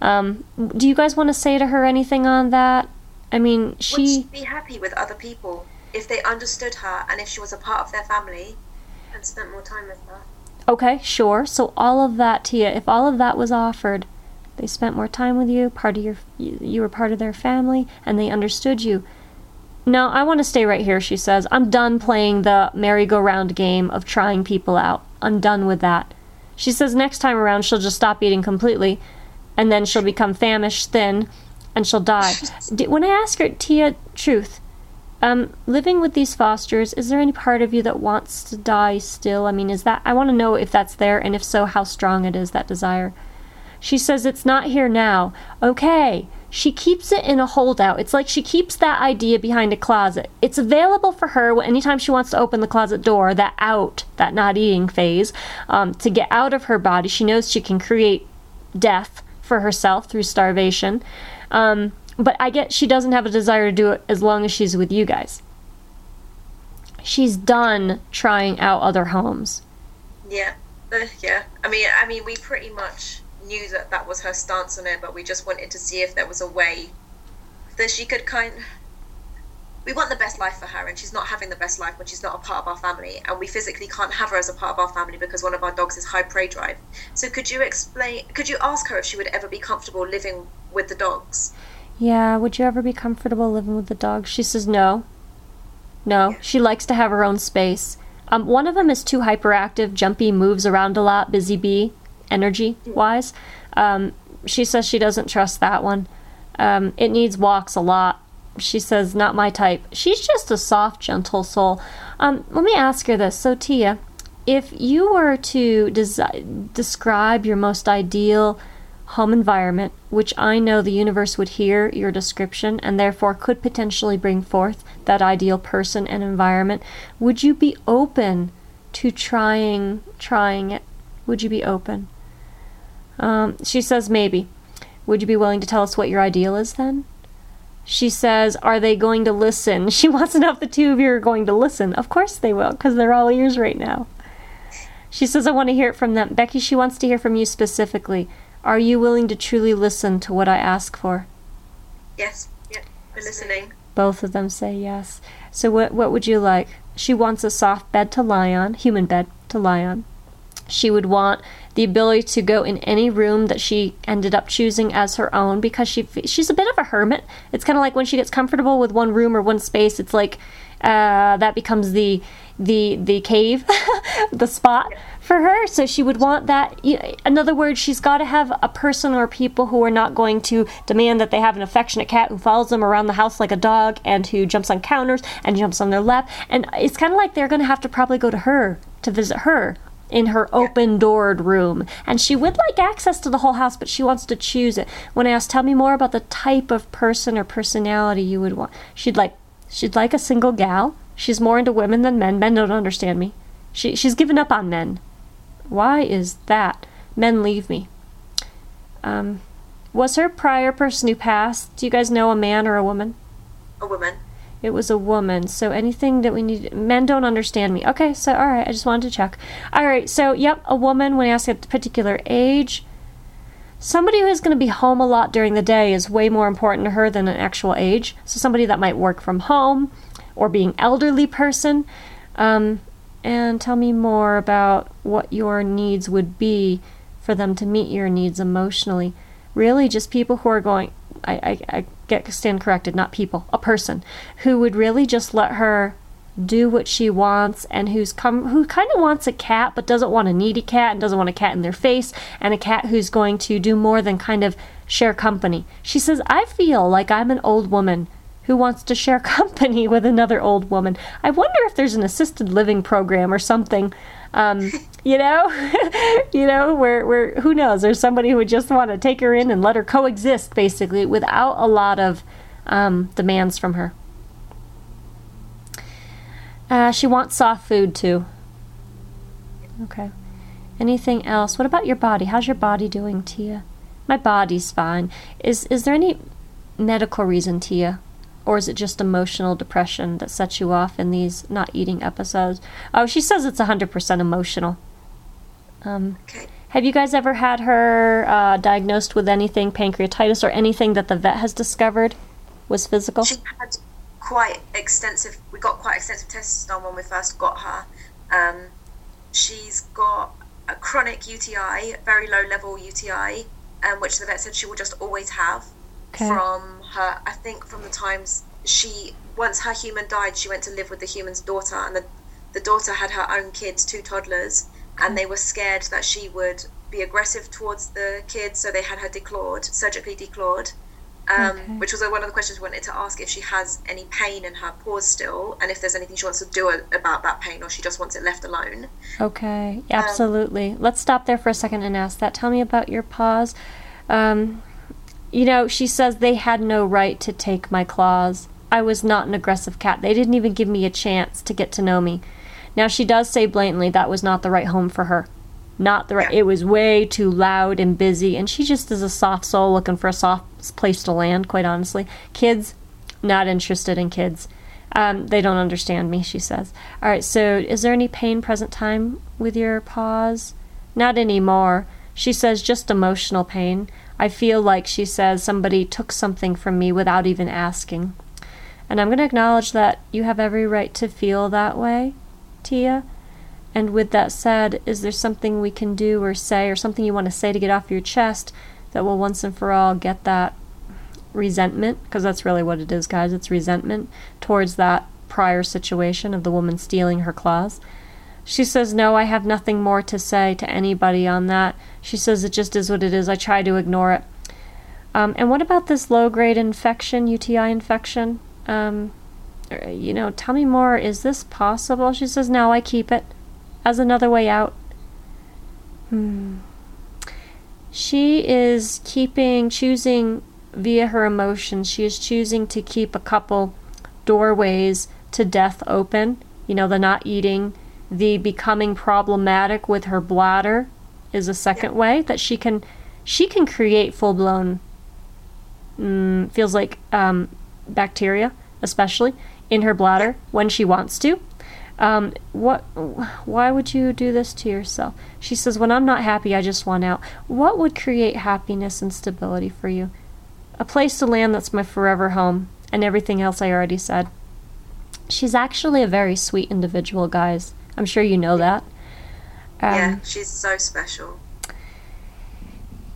Um, do you guys want to say to her anything on that? I mean, Would she. she be happy with other people if they understood her and if she was a part of their family? and spent more time with her. Okay, sure. So all of that, Tia, if all of that was offered, they spent more time with you, part of your, you, you were part of their family, and they understood you. No, I want to stay right here, she says. I'm done playing the merry-go-round game of trying people out. I'm done with that. She says next time around she'll just stop eating completely, and then she'll become famished, thin, and she'll die. When I ask her, Tia, truth, um, living with these fosters, is there any part of you that wants to die still? I mean, is that, I want to know if that's there, and if so, how strong it is, that desire. She says it's not here now. Okay. She keeps it in a holdout. It's like she keeps that idea behind a closet. It's available for her anytime she wants to open the closet door, that out, that not eating phase, um, to get out of her body. She knows she can create death for herself through starvation. Um, but I get she doesn't have a desire to do it as long as she's with you guys. She's done trying out other homes. Yeah, uh, yeah. I mean, I mean, we pretty much knew that that was her stance on it, but we just wanted to see if there was a way that she could kind. We want the best life for her, and she's not having the best life when she's not a part of our family, and we physically can't have her as a part of our family because one of our dogs is high prey drive. So, could you explain? Could you ask her if she would ever be comfortable living with the dogs? Yeah, would you ever be comfortable living with the dogs? She says no. No, she likes to have her own space. Um, one of them is too hyperactive, jumpy, moves around a lot, busy bee, energy wise. Um, she says she doesn't trust that one. Um, it needs walks a lot. She says, not my type. She's just a soft, gentle soul. Um, let me ask her this. So, Tia, if you were to desi- describe your most ideal home environment, which I know the universe would hear your description and therefore could potentially bring forth that ideal person and environment, would you be open to trying trying it? Would you be open? Um, she says maybe. Would you be willing to tell us what your ideal is then? She says, Are they going to listen? She wants to know if the two of you are going to listen. Of course they will, because they're all ears right now. She says, I want to hear it from them. Becky, she wants to hear from you specifically. Are you willing to truly listen to what I ask for? Yes. Yeah. We're listening. Both of them say yes. So what what would you like? She wants a soft bed to lie on, human bed to lie on. She would want the ability to go in any room that she ended up choosing as her own because she she's a bit of a hermit. It's kind of like when she gets comfortable with one room or one space, it's like uh, that becomes the the the cave, the spot for her. So she would want that. In other words, she's got to have a person or people who are not going to demand that they have an affectionate cat who follows them around the house like a dog and who jumps on counters and jumps on their lap. And it's kind of like they're going to have to probably go to her to visit her in her open doored room. And she would like access to the whole house, but she wants to choose it. When I asked, tell me more about the type of person or personality you would want, she'd like she'd like a single gal. She's more into women than men. Men don't understand me. She she's given up on men. Why is that? Men leave me. Um, was her prior person who passed, do you guys know a man or a woman? A woman. It was a woman. So anything that we need, men don't understand me. Okay, so all right, I just wanted to check. All right, so yep, a woman when asked a particular age. Somebody who is going to be home a lot during the day is way more important to her than an actual age. So somebody that might work from home or being elderly person. Um, and tell me more about what your needs would be for them to meet your needs emotionally. Really, just people who are going. I, I, I get stand corrected, not people, a person who would really just let her do what she wants and who's come who kind of wants a cat but doesn't want a needy cat and doesn't want a cat in their face and a cat who's going to do more than kind of share company. She says, "I feel like I'm an old woman who wants to share company with another old woman. I wonder if there's an assisted living program or something. Um, you know, you know, where where who knows? There's somebody who would just want to take her in and let her coexist, basically, without a lot of um, demands from her. Uh, she wants soft food too. Okay. Anything else? What about your body? How's your body doing, Tia? My body's fine. Is is there any medical reason, Tia? Or is it just emotional depression that sets you off in these not eating episodes? Oh, she says it's 100% emotional. Um, Okay. have you guys ever had her uh, diagnosed with anything, pancreatitis, or anything that the vet has discovered was physical? She had quite extensive. We got quite extensive tests done when we first got her. Um, she's got a chronic UTI, very low level UTI, um, which the vet said she will just always have Okay. from her. I think from the times she once her human died, she went to live with the human's daughter, and the the daughter had her own kids, two toddlers, and they were scared that she would be aggressive towards the kids, so they had her declawed, surgically declawed. Um, Okay. Which was one of the questions we wanted to ask if she has any pain in her paws still, and if there's anything she wants to do about that pain, or she just wants it left alone. Okay, absolutely. Let's stop there for a second and ask that. Tell me about your paws. Um, you know, she says they had no right to take my claws. I was not an aggressive cat. They didn't even give me a chance to get to know me. Now, she does say blatantly that was not the right home for her. Not the right. It was way too loud and busy, and she just is a soft soul looking for a soft place to land, quite honestly. Kids, not interested in kids. Um, they don't understand me, she says. All right, so is there any pain present time with your paws? Not anymore. She says just emotional pain. I feel like, she says, somebody took something from me without even asking. And I'm going to acknowledge that you have every right to feel that way, Tia. And with that said, is there something we can do or say, or something you want to say to get off your chest that will once and for all get that resentment? Because that's really what it is, guys. It's resentment towards that prior situation of the woman stealing her claws. She says, No, I have nothing more to say to anybody on that. She says, It just is what it is. I try to ignore it. Um, and what about this low grade infection, UTI infection? Um, you know, tell me more. Is this possible? She says, No, I keep it as another way out. Hmm. She is keeping, choosing via her emotions, she is choosing to keep a couple doorways to death open. You know, the not eating, the becoming problematic with her bladder is a second way that she can she can create full blown mm, feels like um, bacteria especially in her bladder when she wants to. Um, what why would you do this to yourself? She says when i'm not happy i just want out. What would create happiness and stability for you? A place to land that's my forever home and everything else i already said. She's actually a very sweet individual guys. I'm sure you know that. Um, yeah, she's so special.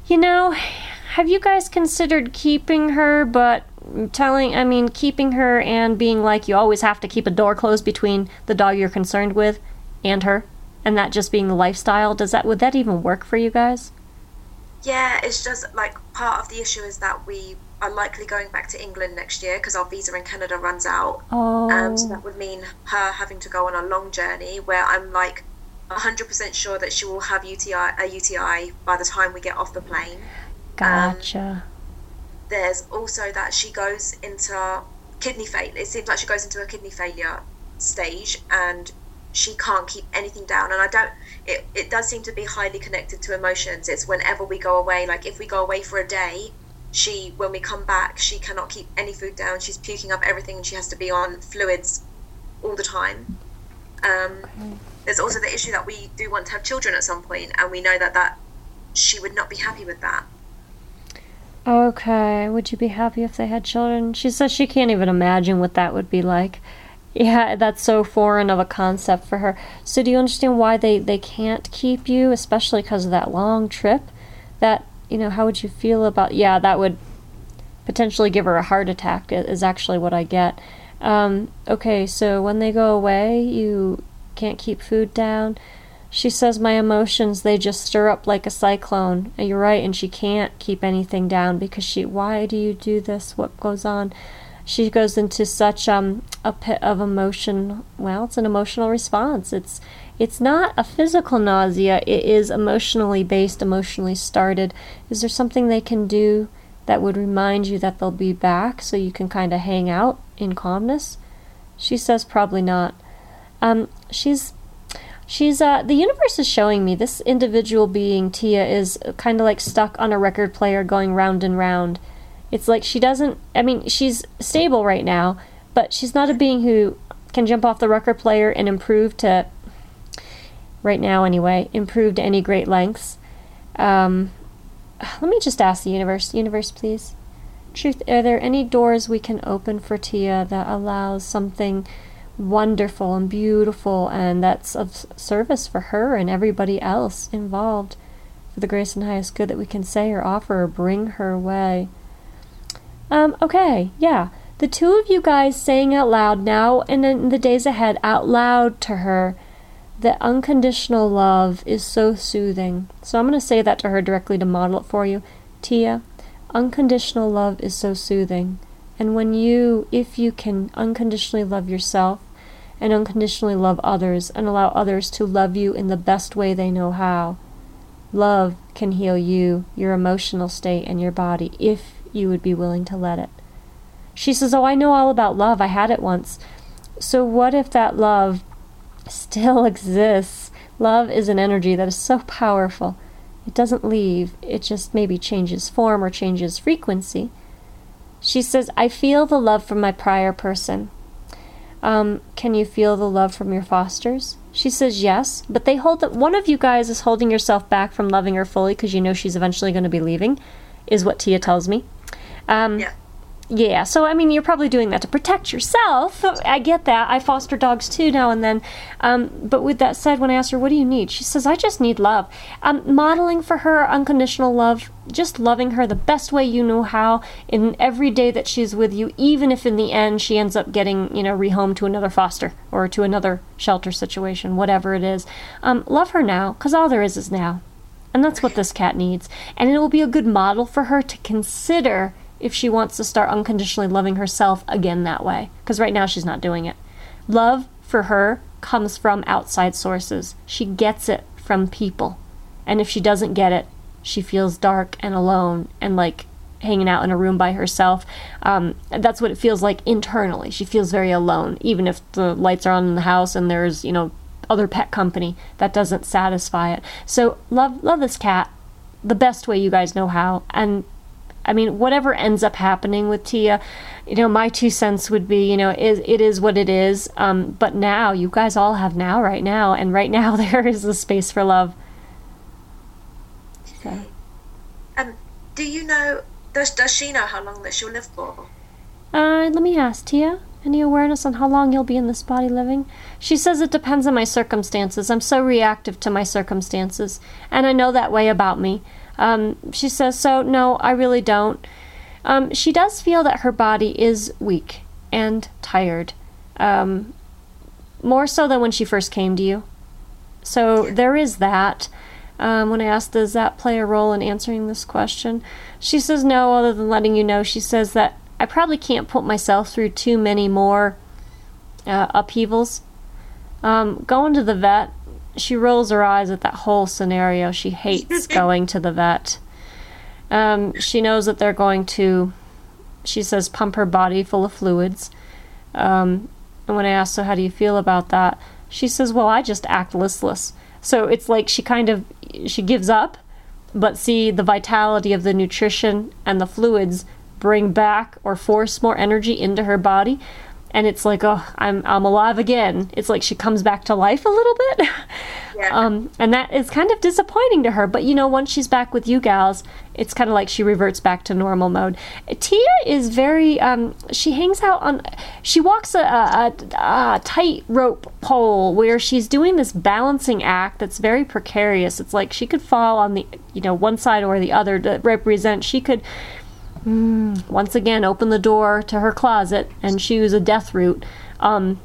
you know, have you guys considered keeping her, but telling, I mean, keeping her and being like you always have to keep a door closed between the dog you're concerned with and her, and that just being the lifestyle? Does that, would that even work for you guys? Yeah, it's just like part of the issue is that we are likely going back to England next year because our visa in Canada runs out. Oh, Um, so that would mean her having to go on a long journey where I'm like 100% sure that she will have UTI, a UTI by the time we get off the plane. gotcha. There's also that she goes into kidney failure. It seems like she goes into a kidney failure stage and she can't keep anything down. And I don't. It it does seem to be highly connected to emotions. It's whenever we go away. Like if we go away for a day, she when we come back, she cannot keep any food down. She's puking up everything, and she has to be on fluids all the time. Um, there's also the issue that we do want to have children at some point, and we know that that she would not be happy with that. Okay, would you be happy if they had children? She says she can't even imagine what that would be like. Yeah, that's so foreign of a concept for her. So, do you understand why they, they can't keep you, especially because of that long trip? That, you know, how would you feel about. Yeah, that would potentially give her a heart attack, is actually what I get. Um, okay, so when they go away, you can't keep food down. She says my emotions they just stir up like a cyclone. You're right, and she can't keep anything down because she why do you do this? What goes on? She goes into such um a pit of emotion. Well, it's an emotional response. It's it's not a physical nausea. It is emotionally based, emotionally started. Is there something they can do that would remind you that they'll be back so you can kind of hang out in calmness? She says probably not. Um, she's she's uh the universe is showing me this individual being Tia is kind of like stuck on a record player going round and round. It's like she doesn't I mean she's stable right now, but she's not a being who can jump off the record player and improve to right now anyway, improve to any great lengths. Um let me just ask the universe, universe please. Truth, are there any doors we can open for Tia that allows something wonderful and beautiful and that's of service for her and everybody else involved for the grace and highest good that we can say or offer or bring her way. Um, okay, yeah. The two of you guys saying out loud now and in the days ahead, out loud to her, that unconditional love is so soothing. So I'm going to say that to her directly to model it for you. Tia, unconditional love is so soothing. And when you, if you can unconditionally love yourself, and unconditionally love others and allow others to love you in the best way they know how. Love can heal you, your emotional state, and your body if you would be willing to let it. She says, Oh, I know all about love. I had it once. So, what if that love still exists? Love is an energy that is so powerful. It doesn't leave, it just maybe changes form or changes frequency. She says, I feel the love from my prior person. Um, can you feel the love from your fosters? She says yes, but they hold that one of you guys is holding yourself back from loving her fully because you know she's eventually going to be leaving, is what Tia tells me. Um, Yeah. Yeah, so I mean, you're probably doing that to protect yourself. I get that. I foster dogs too now and then. Um, but with that said, when I ask her, what do you need? She says, I just need love. Um, modeling for her unconditional love, just loving her the best way you know how in every day that she's with you, even if in the end she ends up getting, you know, rehomed to another foster or to another shelter situation, whatever it is. Um, love her now, because all there is is now. And that's what this cat needs. And it will be a good model for her to consider if she wants to start unconditionally loving herself again that way. Because right now she's not doing it. Love for her comes from outside sources. She gets it from people. And if she doesn't get it, she feels dark and alone and like hanging out in a room by herself. Um, that's what it feels like internally. She feels very alone, even if the lights are on in the house and there's, you know, other pet company. That doesn't satisfy it. So love love this cat the best way you guys know how. And I mean, whatever ends up happening with Tia, you know, my two cents would be, you know, it, it is what it is. Um, but now, you guys all have now, right now, and right now there is a space for love. So, Um, do you know? Does does she know how long that she'll live for? uh, let me ask Tia. Any awareness on how long you'll be in this body living? She says it depends on my circumstances. I'm so reactive to my circumstances, and I know that way about me. Um, she says, so no, I really don't. Um, she does feel that her body is weak and tired, um, more so than when she first came to you. So there is that. Um, when I asked, does that play a role in answering this question? She says no, other than letting you know. She says that I probably can't put myself through too many more uh, upheavals. Um, going to the vet, she rolls her eyes at that whole scenario. She hates going to the vet. Um, she knows that they're going to, she says, pump her body full of fluids. Um, and when I asked, so how do you feel about that? She says, Well, I just act listless. So it's like she kind of she gives up, but see the vitality of the nutrition and the fluids bring back or force more energy into her body and it's like oh i'm i'm alive again. It's like she comes back to life a little bit. Yeah. um and that is kind of disappointing to her. But you know once she's back with you gals it's kind of like she reverts back to normal mode. Tia is very um she hangs out on she walks a, a, a, a tight rope pole where she's doing this balancing act that's very precarious. It's like she could fall on the you know one side or the other to represent. She could once again open the door to her closet and choose a death route um,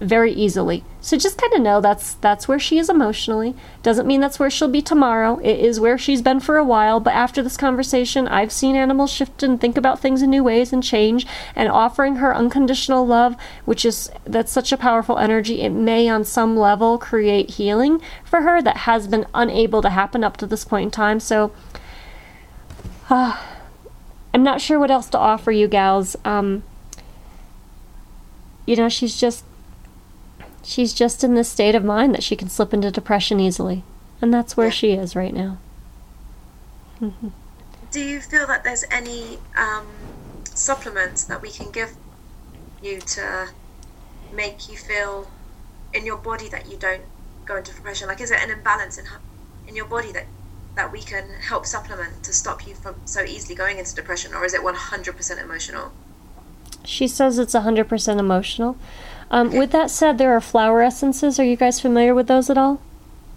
very easily. So just kind of know that's that's where she is emotionally. Doesn't mean that's where she'll be tomorrow. It is where she's been for a while. But after this conversation, I've seen animals shift and think about things in new ways and change. And offering her unconditional love, which is that's such a powerful energy, it may on some level create healing for her that has been unable to happen up to this point in time. So. I'm not sure what else to offer you gals. Um, you know, she's just she's just in this state of mind that she can slip into depression easily. And that's where Yeah. she is right now. Do you feel that there's any um, supplements that we can give you to make you feel in your body that you don't go into depression? Like, is there an imbalance in in your body that that we can help supplement to stop you from so easily going into depression, or is it 100% emotional? She says it's 100% emotional. Um, with that said, there are flower essences. Are you guys familiar with those at all?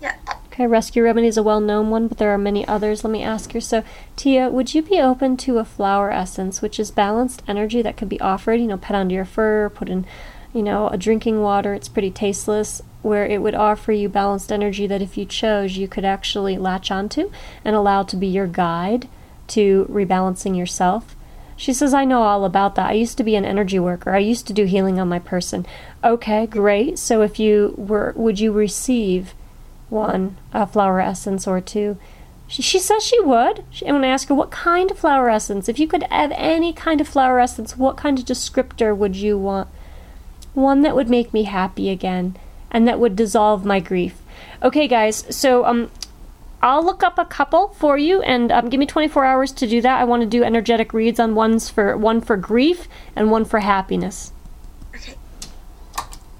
Yeah. Okay, Rescue Remedy is a well known one, but there are many others. Let me ask her. So, Tia, would you be open to a flower essence, which is balanced energy that could be offered? You know, put onto your fur, put in, you know, a drinking water. It's pretty tasteless, where it would offer you balanced energy that if you chose, you could actually latch onto and allow to be your guide to rebalancing yourself. She says, I know all about that. I used to be an energy worker. I used to do healing on my person. Okay, great. So if you were, would you receive one, a flower essence or two? She, she says she would. She, and when I ask her, what kind of flower essence? If you could have any kind of flower essence, what kind of descriptor would you want? One that would make me happy again and that would dissolve my grief. Okay, guys, so um, I'll look up a couple for you, and um, give me 24 hours to do that. I want to do energetic reads on ones for one for grief and one for happiness. Okay.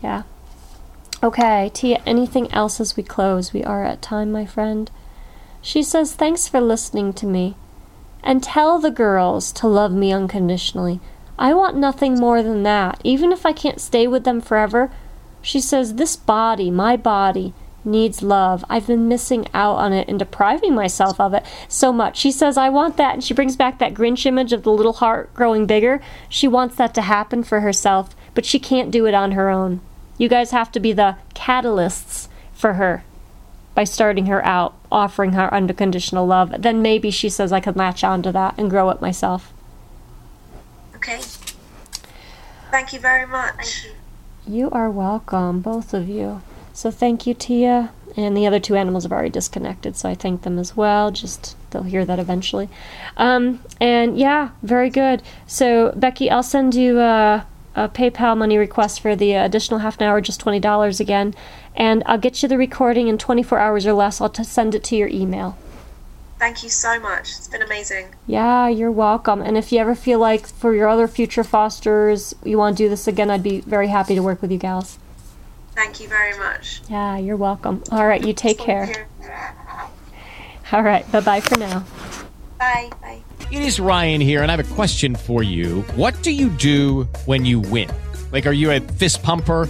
Yeah. Okay, Tia. Anything else as we close? We are at time, my friend. She says, "Thanks for listening to me, and tell the girls to love me unconditionally. I want nothing more than that. Even if I can't stay with them forever." She says, "This body, my body." needs love. I've been missing out on it and depriving myself of it so much. She says, I want that. And she brings back that Grinch image of the little heart growing bigger. She wants that to happen for herself, but she can't do it on her own. You guys have to be the catalysts for her by starting her out, offering her unconditional love. Then maybe she says, I can latch onto that and grow it myself. Okay. Thank you very much. You. You are welcome, both of you. So thank you, Tia. And the other two animals have already disconnected, so I thank them as well. Just they'll hear that eventually. Um, and yeah, very good. So Becky, I'll send you a, a PayPal money request for the additional half an hour, just twenty dollars again, and I'll get you the recording in twenty four hours or less. I'll t- send it to your email. Thank you so much. It's been amazing. Yeah, you're welcome. And if you ever feel like for your other future fosters you want to do this again, I'd be very happy to work with you gals. Thank you very much. Yeah, you're welcome. All right, you take care. All right, bye bye for now. Bye. Bye. It is Ryan here, and I have a question for you. What do you do when you win? Like, are you a fist pumper?